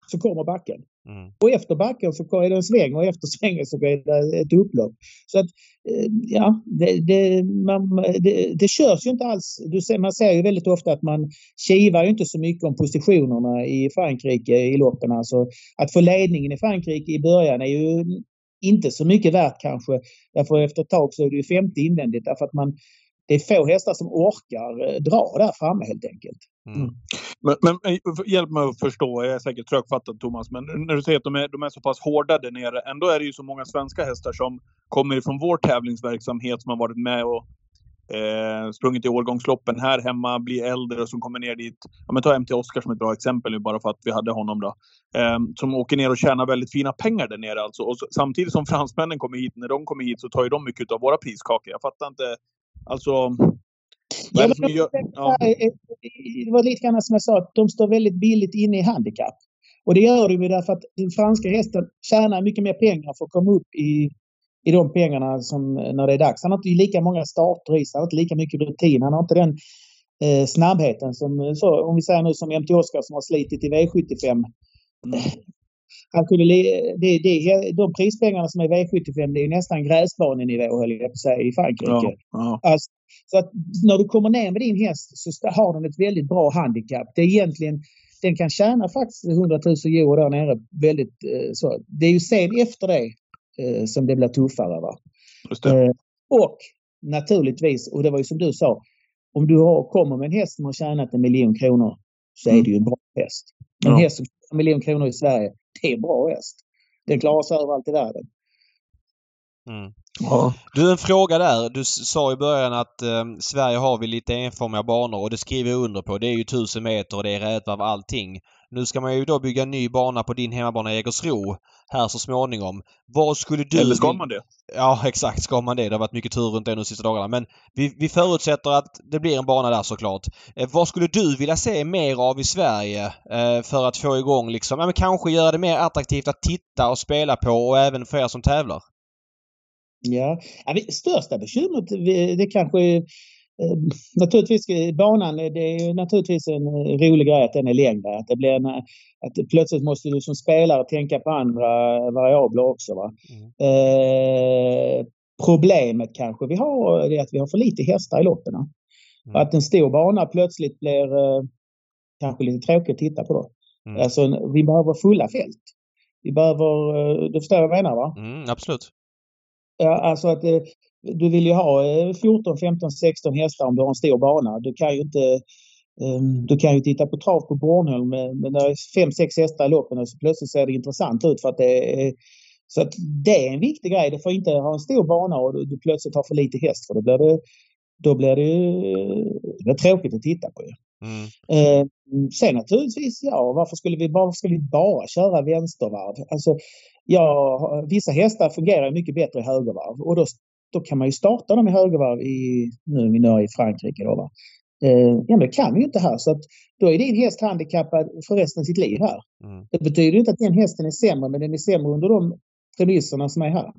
så kommer backen. Mm. Och efter backen så är det en sväng och efter svängen så är det ett upplopp. Så att, eh, ja, det, det, man, det, det körs ju inte alls. Du ser, man ser ju väldigt ofta att man kivar inte så mycket om positionerna i Frankrike i loppen. Alltså, att få ledningen i Frankrike i början är ju inte så mycket värt kanske. Därför efter ett tag så är det ju femte invändigt därför att man det är få hästar som orkar eh, dra där framme helt enkelt. Mm. Men, men, eh, hjälp mig att förstå, jag är säkert trögfattad Thomas, men när du säger att de är, de är så pass hårda där nere, ändå är det ju så många svenska hästar som kommer ifrån vår tävlingsverksamhet som har varit med och eh, sprungit i årgångsloppen här hemma, blir äldre och som kommer ner dit. Ja, men ta MT Oskar som ett bra exempel nu bara för att vi hade honom då. Eh, som åker ner och tjänar väldigt fina pengar där nere alltså. Och så, samtidigt som fransmännen kommer hit, när de kommer hit så tar ju de mycket av våra priskakor. Jag fattar inte Alltså... Ja, det, de, gör, ja. det var lite grann som jag sa, att de står väldigt billigt inne i handikapp. Och det gör de ju därför att den franska hästen tjänar mycket mer pengar för att komma upp i, i de pengarna som när det är dags. Han har inte lika många starter i sig, han har inte lika mycket rutin, han har inte den eh, snabbheten som, så, om vi säger nu som MT Oskar som har slitit i V75. Mm. Han kunde, det, det, de prispengarna som är V75 det är nästan gräsbanenivå höll jag på att säga i Frankrike. Ja, ja. Alltså, så att när du kommer ner med din häst så har den ett väldigt bra handikapp. Det är egentligen, den kan tjäna faktiskt 100 000 euro där nere. Väldigt, eh, så. Det är ju sen efter det eh, som det blir tuffare. Va? Eh, och naturligtvis, och det var ju som du sa, om du har, kommer med en häst som har tjänat en miljon kronor så är det ju en bra häst. En Ja. häst som en miljon kronor i Sverige, det är bra häst. Den klarar sig överallt i världen. Mm. Ja. Du, en fråga där. Du sa i början att eh, Sverige har vi lite enformiga banor och det skriver jag under på. Det är ju 1000 meter och det är rätvarv allting. Nu ska man ju då bygga en ny bana på din hemmabana Jägersro här så småningom. Vad skulle du... Eller ska man det? Ja, exakt. Ska man det? Det har varit mycket tur runt det de sista dagarna. Men vi, vi förutsätter att det blir en bana där såklart. Eh, vad skulle du vilja se mer av i Sverige eh, för att få igång liksom, ja men kanske göra det mer attraktivt att titta och spela på och även för er som tävlar? Ja. Största bekymret det kanske är naturligtvis eh, banan, det är naturligtvis en eh, rolig grej att den är längre. Att det blir en, eh, att plötsligt måste du som spelare tänka på andra variabler också. Va? Mm. Eh, problemet kanske vi har är att vi har för lite hästar i loppen. Mm. Att en stor bana plötsligt blir eh, kanske lite tråkigt att titta på då. Mm. Alltså, vi behöver fulla fält. Vi behöver, eh, du förstår vad jag menar va? Mm, absolut. Ja, alltså att eh, du vill ju ha eh, 14, 15, 16 hästar om du har en stor bana. Du kan ju inte eh, du kan ju titta på trav på Bornholm med när det är 5-6 hästar i loppen och så plötsligt ser det intressant ut för att det är så att det är en viktig grej. Du får inte ha en stor bana och du, du plötsligt har för lite häst för då blir det, då blir det ju det är tråkigt att titta på. Mm. Eh, sen naturligtvis, ja, varför skulle vi bara, ska vi bara köra vänstervarv? Alltså, ja, vissa hästar fungerar mycket bättre i högervarv och då, då kan man ju starta dem i högervarv i, nu är vi nere i Frankrike då va. Eh, ja men det kan vi ju inte här så att då är din häst handikappad för resten av sitt liv här. Mm. Det betyder ju inte att den hästen är sämre men den är sämre under de premisserna som är här.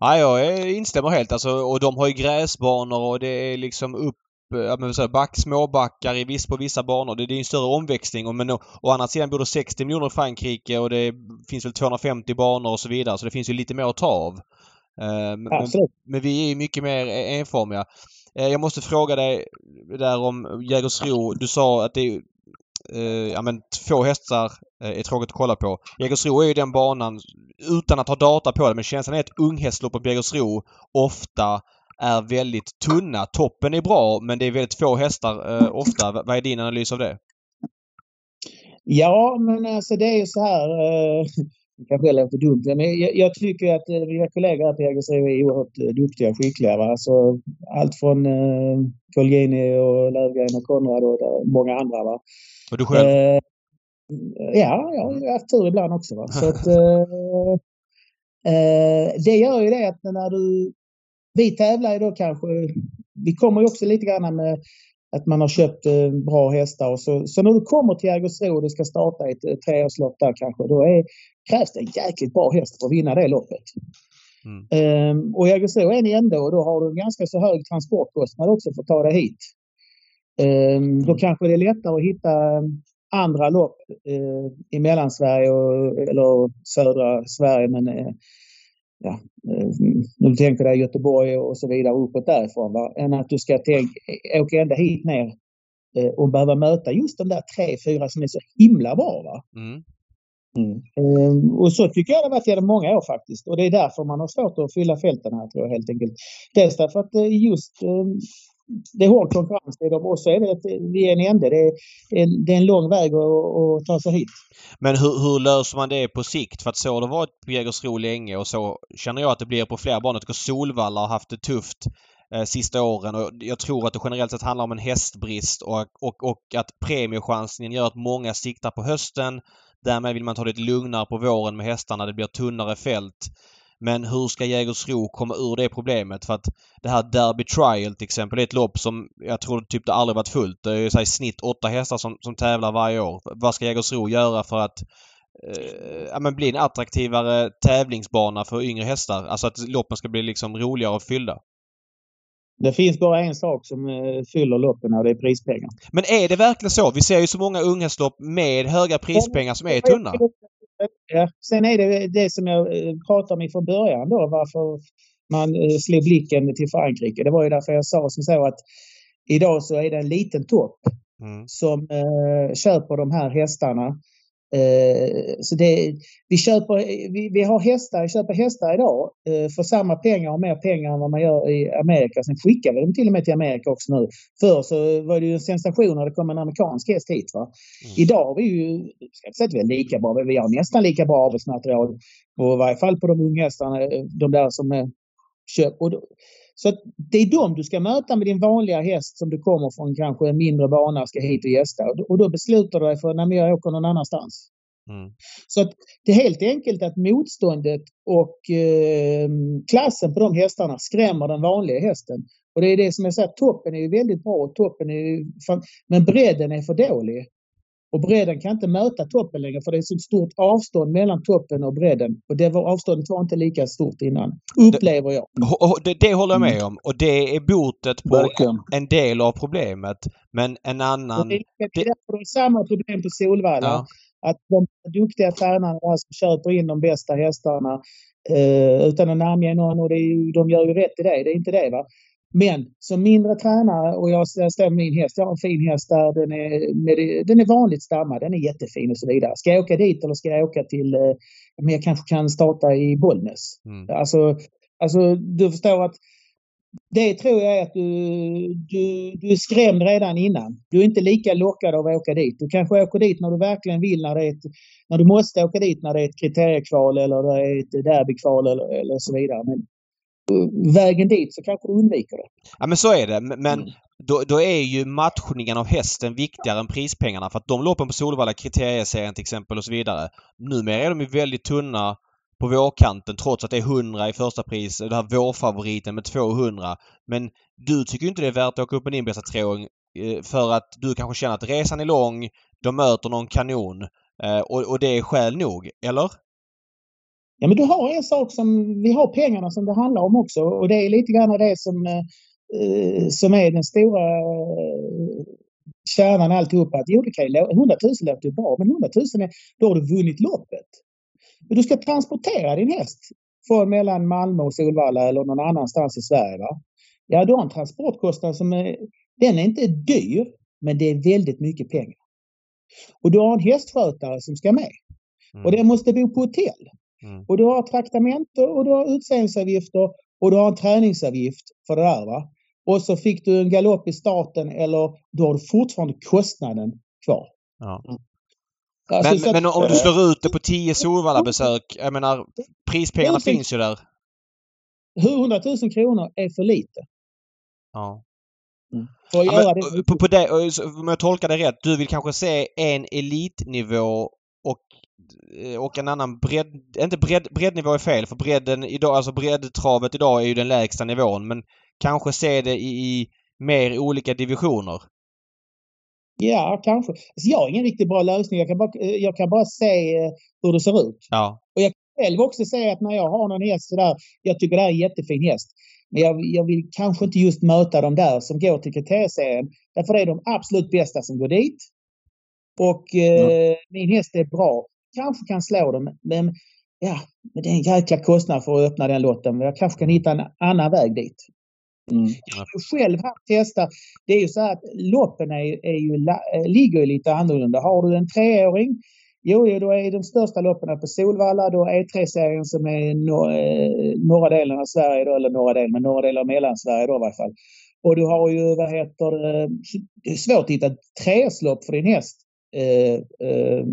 Ja, jag instämmer helt. Alltså, och de har ju gräsbanor och det är liksom upp back, småbackar i viss, på vissa banor. Det, det är en större omväxling. Och, men å, å andra sidan bor det 60 miljoner i Frankrike och det finns väl 250 banor och så vidare. Så det finns ju lite mer att ta av. Eh, men, men vi är ju mycket mer eh, enformiga. Eh, jag måste fråga dig där om Jägersro. Du sa att det är eh, ja, men två hästar är tråkigt att kolla på. Jägersro är ju den banan, utan att ha data på det, men känslan är att unghästloppet på Jägersro ofta är väldigt tunna. Toppen är bra men det är väldigt få hästar eh, ofta. Vad är din analys av det? Ja, men alltså det är ju så här. Eh, det kanske låter dumt, men jag, jag tycker att eh, mina kollegor här på Jägersro är oerhört eh, duktiga och skickliga. Va? Alltså, allt från eh, Colgjini och Lövgren och Konrad och där, många andra. Va? Och du själv? Eh, ja, jag har haft tur ibland också. Va? Så att, eh, eh, det gör ju det att när du... Vi tävlar ju då kanske... Vi kommer ju också lite grann med att man har köpt eh, bra hästar. Och så, så när du kommer till Jägersro och du ska starta ett eh, treårslopp där kanske, då är, krävs det en jäkligt bra häst för att vinna det loppet. Mm. Ehm, och Jägersro är en ände och då har du en ganska så hög transportkostnad också för att ta dig hit. Ehm, då kanske det är lättare att hitta andra lopp eh, i Mellansverige och, eller södra Sverige. Men eh, ja, eh, nu tänker jag Göteborg och så vidare uppåt därifrån. Va? Än att du ska tänk, åka ända hit ner eh, och behöva möta just de där tre, fyra som är så himla bra. Va? Mm. Ehm, och så tycker jag det har varit genom många år faktiskt. Och det är därför man har svårt att fylla fälten här tror jag helt enkelt. Dels därför att eh, just eh, det är hård konkurrens i dem och så är det att vi är en ände. Det är, det är en lång väg att, att ta sig hit. Men hur, hur löser man det på sikt? För att så har det varit på Jägersro länge och så känner jag att det blir på fler banor. Jag tycker Solvalla har haft det tufft eh, sista åren och jag tror att det generellt sett handlar om en hästbrist och, och, och att premiechansningen gör att många siktar på hösten. Därmed vill man ta det lite lugnare på våren med hästarna. Det blir tunnare fält. Men hur ska Jägersro komma ur det problemet? För att det här Derby Trial till exempel, det är ett lopp som jag tror typ det aldrig varit fullt. Det är så i snitt åtta hästar som, som tävlar varje år. Vad ska Jägersro göra för att eh, ja, men bli en attraktivare tävlingsbana för yngre hästar? Alltså att loppen ska bli liksom roligare och fyllda. Det finns bara en sak som eh, fyller loppen och det är prispengar. Men är det verkligen så? Vi ser ju så många unghästlopp med höga prispengar som är tunna. Ja. Sen är det det som jag eh, pratade om från början då varför man eh, slog blicken till Frankrike. Det var ju därför jag sa som så att idag så är det en liten topp Mm. som eh, köper de här hästarna så det, vi, köper, vi, vi har hästar, köper hästar idag eh, för samma pengar och mer pengar än vad man gör i Amerika. Sen skickar vi dem till och med till Amerika också nu. Förr så var det ju en sensation när det kom en amerikansk häst hit. Va? Mm. Idag har vi ju, ska inte säga att vi är lika bra, men vi har nästan lika bra arbetsmaterial. Och I varje fall på de unga hästarna, de där som är köp. Och då, så det är dem du ska möta med din vanliga häst som du kommer från kanske en mindre bana ska hit och gästa. Och då beslutar du dig för att jag åker någon annanstans. Mm. Så det är helt enkelt att motståndet och eh, klassen på de hästarna skrämmer den vanliga hästen. Och det är det som jag säger, toppen är ju väldigt bra toppen är ju, men bredden är för dålig. Och bredden kan inte möta toppen längre för det är så stort avstånd mellan toppen och bredden. Och det var, avståndet var inte lika stort innan. Upplever jag. Det, det håller jag med mm. om. Och det är botet på Verkligen. en del av problemet. Men en annan... det, är, det är samma problem på Solvalla. Ja. Att de duktiga tränarna som köper in de bästa hästarna eh, utan att namnge någon och det är, de gör ju rätt i det. Det är inte det va. Men som mindre tränare och jag, jag står med min häst. Jag har en fin häst där. Den är, med, den är vanligt stammad. Den är jättefin och så vidare. Ska jag åka dit eller ska jag åka till... Eh, men jag kanske kan starta i Bollnäs. Mm. Alltså, alltså du förstår att det tror jag är att du, du, du är skrämd redan innan. Du är inte lika lockad av att åka dit. Du kanske åker dit när du verkligen vill, när, det ett, när du måste åka dit när det är ett kriteriekval eller det är ett derbykval eller, eller så vidare. Men vägen dit så kanske du undviker det. Ja men så är det. Men mm. då, då är ju matchningen av hästen viktigare än prispengarna. För att de loppen på Solvalla, kriterieserien till exempel och så vidare. Numera är de ju väldigt tunna på vårkanten trots att det är 100 i första pris. Det här vårfavoriten med 200. Men du tycker inte det är värt att åka upp med din bästa treåring eh, för att du kanske känner att resan är lång, de möter någon kanon eh, och, och det är skäl nog, eller? Ja, men du har en sak som vi har pengarna som det handlar om också och det är lite grann det som, eh, som är den stora eh, kärnan alltihopa. Att jo, kan 100 000 låter bra, men 100 000 är, då har du vunnit loppet. Men du ska transportera din häst från mellan Malmö och Solvalla eller någon annanstans i Sverige. Va? Ja, du har en transportkostnad som är, den är inte dyr, men det är väldigt mycket pengar. Och du har en hästskötare som ska med. Mm. Och den måste bo på hotell. Mm. Och du har traktamente och du har utsändningsavgifter och du har en träningsavgift för det där. Va? Och så fick du en galopp i starten eller då har du fortfarande kostnaden kvar. Ja. Alltså, men, men, om du slår ut det på 10 Solvalla-besök, jag menar prispengarna 000, finns ju där. 100 000 kronor är för lite. Ja. Mm. För att ja, göra men, det. På, på det, om jag tolkar det rätt, du vill kanske se en elitnivå och Eh, och en annan bredd... Inte bredd, breddnivå är fel för bredden idag, alltså breddtravet idag är ju den lägsta nivån men kanske se det i, i mer olika divisioner. Ja, kanske. Alltså, jag har ingen riktigt bra lösning. Jag kan bara, eh, jag kan bara se eh, hur det ser ut. Ja. Och jag kan själv också säga att när jag har någon häst sådär, jag tycker det här är en jättefin häst. Men jag, jag vill kanske inte just möta de där som går till kriterieserien. Därför är de absolut bästa som går dit. Och eh, mm. min häst är bra kanske kan slå dem. Men ja, men det är en jäkla kostnad för att öppna den lotten. Jag kanske kan hitta en annan väg dit. Mm. Jag har själv haft testat. Det är ju så att loppen är, är ju, ligger ju lite annorlunda. Har du en treåring Jo, jo, då är de största loppen på Solvalla. Då E3-serien som är no, eh, norra delen av Sverige, då, eller norra delen, men norra delen av Mellansverige då i varje fall. Och du har ju, vad heter det, är svårt att hitta ett för din häst. Eh, eh,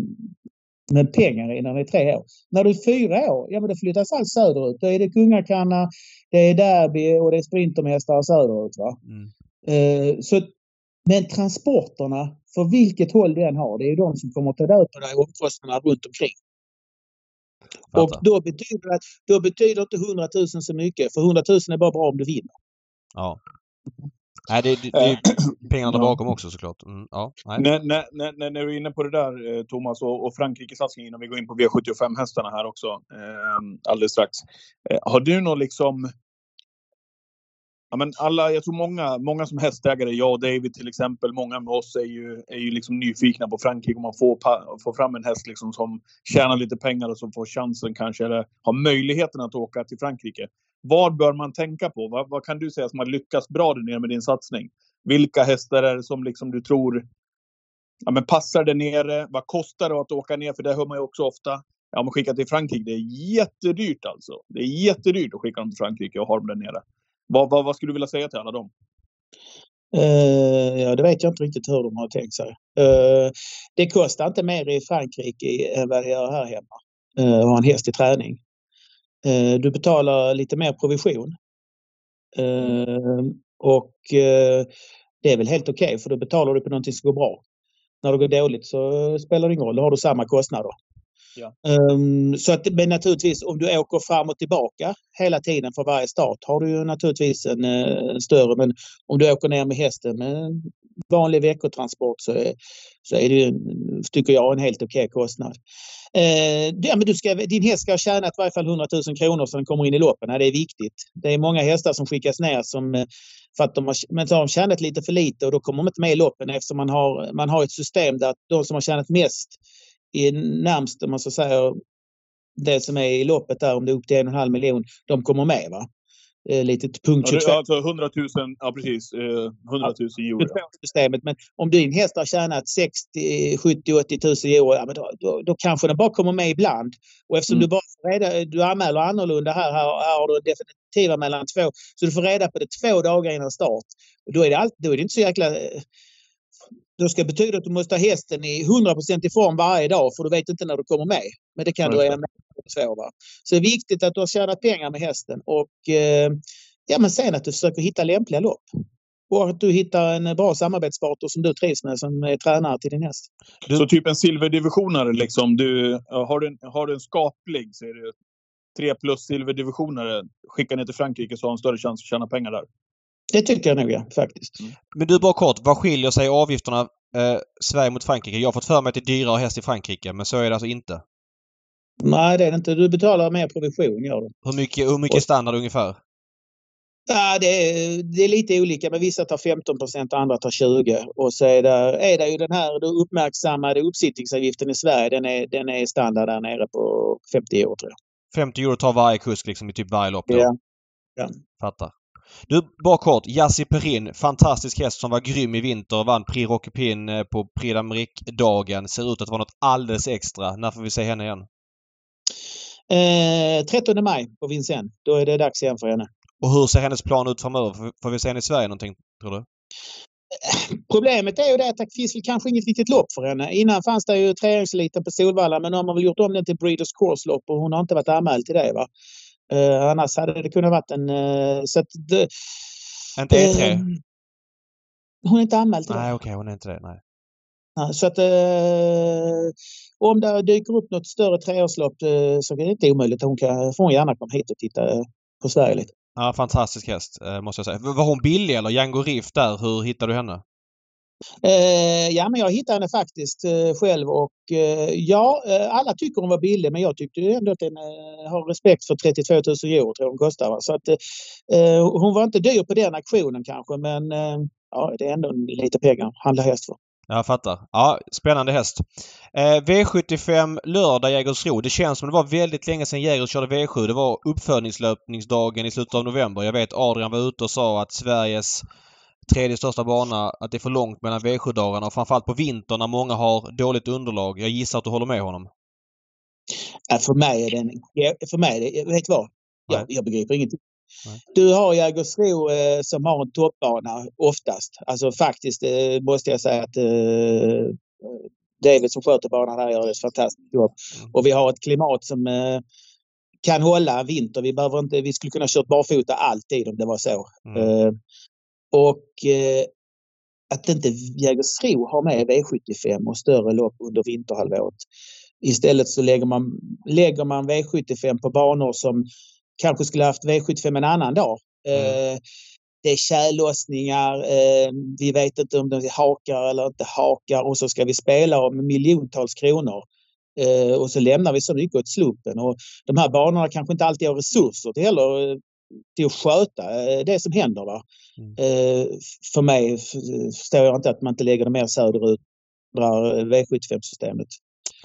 med pengar innan det är tre år. När du är fyra år, ja men då flyttas allt söderut. Då är det kungakanna, det är derby och det är sprintermästare söderut. Va? Mm. Uh, så, men transporterna, för vilket håll du än har, det är de som kommer att ta död på dig och omkostnaderna runt omkring. Och då betyder, att, då betyder inte 100 000 så mycket, för 100 000 är bara bra om du vinner. Ja. Nej, det, det, det är pengarna där bakom också såklart. Mm, ja, nej. När, när, när, när, du är inne på det där eh, Thomas och, och Frankrike-satsningen innan vi går in på V75-hästarna här också eh, alldeles strax. Eh, har du någon liksom Ja, men alla, jag tror många, många som hästägare, jag och David till exempel, många med oss är ju, är ju liksom nyfikna på Frankrike om man får, får fram en häst liksom som tjänar lite pengar och som får chansen kanske, eller har möjligheten att åka till Frankrike. Vad bör man tänka på? Vad, vad kan du säga som har lyckats bra där nere med din satsning? Vilka hästar är det som liksom du tror ja, men passar där nere? Vad kostar det att åka ner? För det hör man ju också ofta. Ja, man skickar till Frankrike. Det är jättedyrt alltså. Det är jättedyrt att skicka dem till Frankrike och ha dem där nere. Vad, vad, vad skulle du vilja säga till alla dem? Uh, ja, det vet jag inte riktigt hur de har tänkt sig. Uh, det kostar inte mer i Frankrike än vad det gör här hemma. Uh, att ha en häst i träning du betalar lite mer provision. och det är väl helt okej okay, för då betalar du på någonting som går bra. När det går dåligt så spelar det ingen roll, då har du samma kostnader. Ja. Um, så att, men naturligtvis om du åker fram och tillbaka hela tiden för varje start har du naturligtvis en, en eh, större. Men om du åker ner med hästen med vanlig veckotransport så är, så är det, tycker jag, en helt okej okay kostnad. Eh, ja, men du ska, din häst ska ha tjänat i varje fall 100 000 kronor så den kommer in i loppen. det är viktigt. Det är många hästar som skickas ner som eh, för att de har, men så har de tjänat lite för lite och då kommer de inte med i loppen eftersom man har, man har ett system där de som har tjänat mest i närmst, om man så säger, det som är i loppet där, om det är upp till en och en halv miljon, de kommer med. va? Eh, litet punkt 22. Ja, alltså 100 000, ja precis, eh, 100 000 euro. Systemet. Men om din häst har tjänat 60, 70, 80 000 euro, ja, men då, då, då kanske den bara kommer med ibland. Och eftersom mm. du bara reda, du anmäler annorlunda här, här, här har du definitiva mellan två, så du får reda på det två dagar innan start. Och då är det, all, då är det inte så jäkla eh, då ska det betyda att du måste ha hästen i 100 i form varje dag för du vet inte när du kommer med. Men det kan du är med två. Va? Så det är viktigt att du har tjänat pengar med hästen och eh, ja, men sen att du försöker hitta lämpliga lopp. Och att du hittar en bra samarbetspartner som du trivs med som är tränare till din häst. Du... Så typ en silverdivisionare liksom. Du, har, du en, har du en skaplig så är det tre plus silverdivisionare. Skicka ner till Frankrike så har en större chans att tjäna pengar där. Det tycker jag nog ja, faktiskt. Mm. Men du, bara kort. Vad skiljer sig avgifterna eh, Sverige mot Frankrike? Jag har fått för mig att det är dyrare häst i Frankrike, men så är det alltså inte? Nej, det är det inte. Du betalar mer provision, gör du. Hur mycket, hur mycket standard ungefär? Ja, det är, det är lite olika, men vissa tar 15 och andra tar 20 Och så är det, är det ju den här uppmärksammade uppsittningsavgiften i Sverige. Den är, den är standard där nere på 50 euro tror jag. 50 euro tar varje kusk liksom i typ varje lopp? Då. Ja. ja. Fattar. Du, bara kort. Yassi Perin, fantastisk häst som var grym i vinter och vann Prix Rocky Pin eh, på Prix d'Amérique-dagen. Ser ut att vara något alldeles extra. När får vi se henne igen? Eh, 13 maj på Vincennes. Då är det dags igen för henne. Och hur ser hennes plan ut framöver? Får vi se henne i Sverige någonting, tror du? Problemet är ju det att det finns väl kanske inget riktigt lopp för henne. Innan fanns det ju treåringseliten på Solvalla men nu har man väl gjort om den till Breeders Course-lopp och hon har inte varit anmäld till det. Va? Uh, annars hade det kunnat varit en... Uh, så att det, inte E3? Uh, hon är inte anmäld till nej, det. Nej, okej, okay, hon är inte det. Nej. Så att uh, om det dyker upp något större treårslopp så är det inte omöjligt. Hon kan, får hon gärna komma hit och titta på Sverige lite. Ja, fantastisk häst måste jag säga. Var hon billig eller? Django Riff där, hur hittade du henne? Eh, ja, men jag hittade henne faktiskt eh, själv och eh, ja, eh, alla tycker hon var billig men jag tyckte ändå att den eh, har respekt för 32 000 euro tror jag hon kostar. Va? Så att eh, hon var inte dyr på den aktionen kanske men ja, det är ändå lite pengar att handla häst för. Jag fattar. Ja, spännande häst. Eh, V75 lördag Jägersro. Det känns som det var väldigt länge sedan Jägers körde V7. Det var uppföljningslöpningsdagen i slutet av november. Jag vet Adrian var ute och sa att Sveriges tredje största bana, att det är för långt mellan V7-dagarna och framförallt på vintern när många har dåligt underlag. Jag gissar att du håller med honom? för mig är den... För mig är det, vet du vad? Jag, jag begriper ingenting. Nej. Du har Jägersro eh, som har en toppbana oftast. Alltså faktiskt eh, måste jag säga att eh, David som sköter banan här gör ett fantastiskt jobb. Mm. Och vi har ett klimat som eh, kan hålla vinter. Vi, behöver inte, vi skulle kunna kört barfota alltid om det var så. Mm. Eh, och eh, att inte Jägersro har med V75 och större lopp under vinterhalvåret. Istället så lägger man, lägger man V75 på banor som kanske skulle haft V75 en annan dag. Mm. Eh, det är tjällossningar, eh, vi vet inte om de hakar eller inte hakar och så ska vi spela om miljontals kronor. Eh, och så lämnar vi så mycket åt slumpen. Och de här banorna kanske inte alltid har resurser till heller till att sköta det som händer. Va? Mm. För mig förstår jag inte att man inte lägger det mer söderut, drar V75-systemet.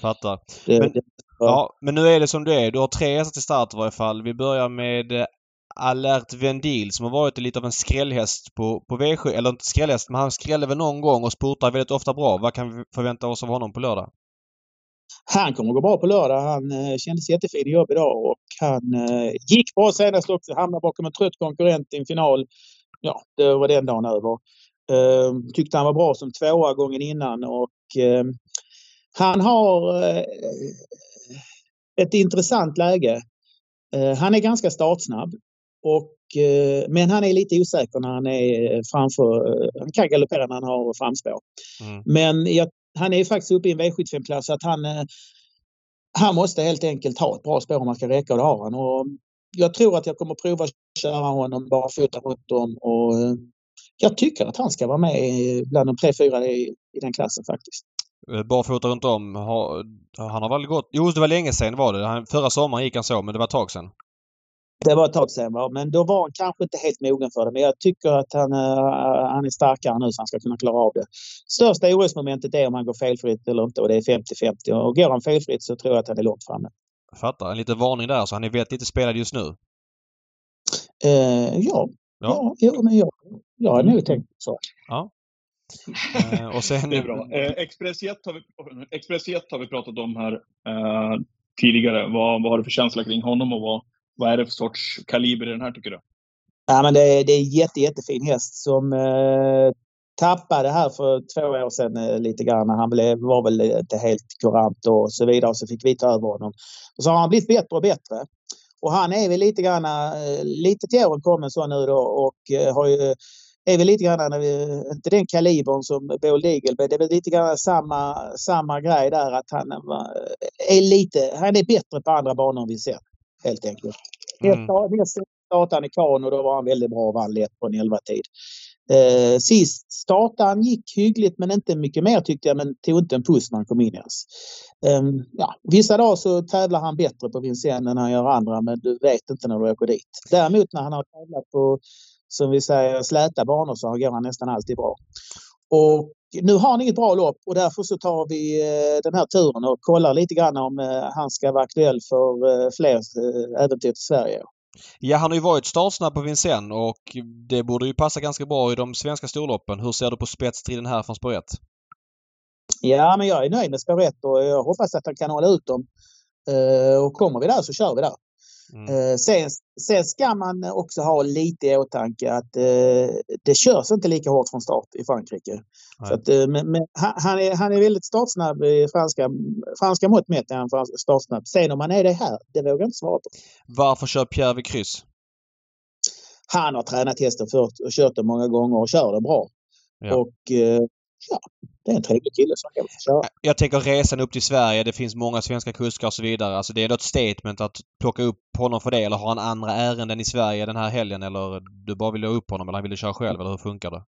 Fattar. Det, men, det, ja. men nu är det som det är. Du har tre hästar till start i varje fall. Vi börjar med Alert Vendil som har varit lite av en skrällhäst på, på V7. Eller inte skrällhäst, men han skrällde väl någon gång och spurtar väldigt ofta bra. Vad kan vi förvänta oss av honom på lördag? Han kommer att gå bra på lördag. Han eh, kändes jättefin i jobb idag och han eh, gick bra senast också. Hamnade bakom en trött konkurrent i en final. Ja, det var den dagen över. Eh, tyckte han var bra som tvåa gången innan och eh, han har eh, ett intressant läge. Eh, han är ganska startsnabb. Och, eh, men han är lite osäker när han är framför. Han kan galoppera när han har framspår. Mm. Men jag, han är faktiskt uppe i en V75-klass att han, han måste helt enkelt ha ett bra spår om han ska räcka och det har han. Och jag tror att jag kommer prova att köra honom barfota runt om och jag tycker att han ska vara med bland de tre, fyra i, i den klassen faktiskt. Eh, barfota runt om. Han har väl gått... Jo, det var länge sedan var det. förra sommaren gick han så, men det var ett tag sedan. Det var ett tag sedan, va? men då var han kanske inte helt mogen för det. Men jag tycker att han, uh, han är starkare nu så han ska kunna klara av det. Största orosmomentet är om han går felfritt eller inte och det är 50-50. Och går han felfritt så tror jag att han är långt framme. Jag fattar. En liten varning där, så han är väldigt lite spelad just nu? Uh, ja. Ja. ja, men jag, jag har nog tänkt så. Ja. Eh, och sen... Det är bra. Eh, Express 1 har vi, Express 1 har vi pratat om här eh, tidigare. Vad, vad har du för känsla kring honom och vad, vad är det för sorts kaliber i den här tycker du? Ja, men det, är, det är en jätte, jättefin häst som eh, tappade här för två år sedan eh, lite grann. Han blev, var väl inte helt kurant och så vidare. Och så fick vi ta över honom. Och så har han blivit bättre och bättre. Och han är väl lite grann, eh, lite till åren kommen så nu då och eh, har ju är väl lite grann, inte den kalibern som Bold Eagle, det är väl lite grann samma, samma grej där att han är lite, han är bättre på andra banor än vi ser. Helt enkelt. Mm. startade han i Kano och då var han väldigt bra och vann lätt på en 11 tid. Eh, sist startade han gick hyggligt men inte mycket mer tyckte jag men tog inte en puss när han kom in ens. Um, ja, vissa dagar så tävlar han bättre på Vincennes än han gör andra men du vet inte när du åker dit. Däremot när han har tävlat på som vi säger släta banor så går han nästan alltid bra. Och nu har han inget bra lopp och därför så tar vi eh, den här turen och kollar lite grann om eh, han ska vara aktuell för eh, fler äventyr till Sverige. Ja, han har ju varit startsnabb på Vincennes och det borde ju passa ganska bra i de svenska storloppen. Hur ser du på spetstriden här från spår 1? Ja, men jag är nöjd med spår 1 och jag hoppas att han kan hålla ut dem. Och kommer vi där så kör vi där. Mm. Eh, sen, sen ska man också ha lite i åtanke att eh, det körs inte lika hårt från start i Frankrike. Så att, eh, men, men han, är, han är väldigt startsnabb i franska, franska mått mätt är han startsnabb. Sen om han är det här, det vågar jag inte svara på. Varför kör Pierre vid kryss? Han har tränat hästen förut och kört den många gånger och kör den bra. Ja. Och eh, ja, det är en trevlig kille som kan köra. Jag tänker resan upp till Sverige. Det finns många svenska kuskar och så vidare. Alltså det är ändå ett statement att plocka upp honom för det. Eller har han andra ärenden i Sverige den här helgen? Eller du bara vill ha upp honom eller han vill köra själv? Eller hur funkar det?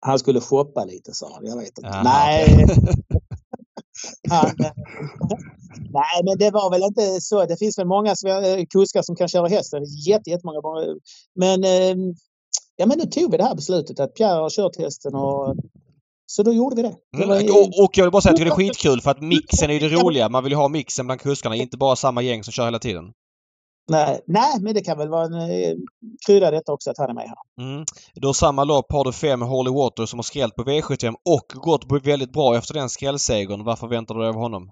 Han skulle shoppa lite sa han. Jag vet inte. Aha, Nej. han, nej, men det var väl inte så. Det finns väl många kuskar som kan köra hästen. Jätte, jättemånga. Men ehm, Ja men nu tog vi det här beslutet att Pierre har kört hästen och så då gjorde vi det. det mm, och, och, jag vill bara säga att det är skitkul för att mixen är det roliga. Man vill ju ha mixen bland kuskarna, inte bara samma gäng som kör hela tiden. Nej, nej men det kan väl vara en eh, krydda detta också att han är med här. Mm. Då samma lopp har du fem Holy Water som har skrällt på V75 och gått väldigt bra efter den skrällsegern. Vad förväntar du dig av honom?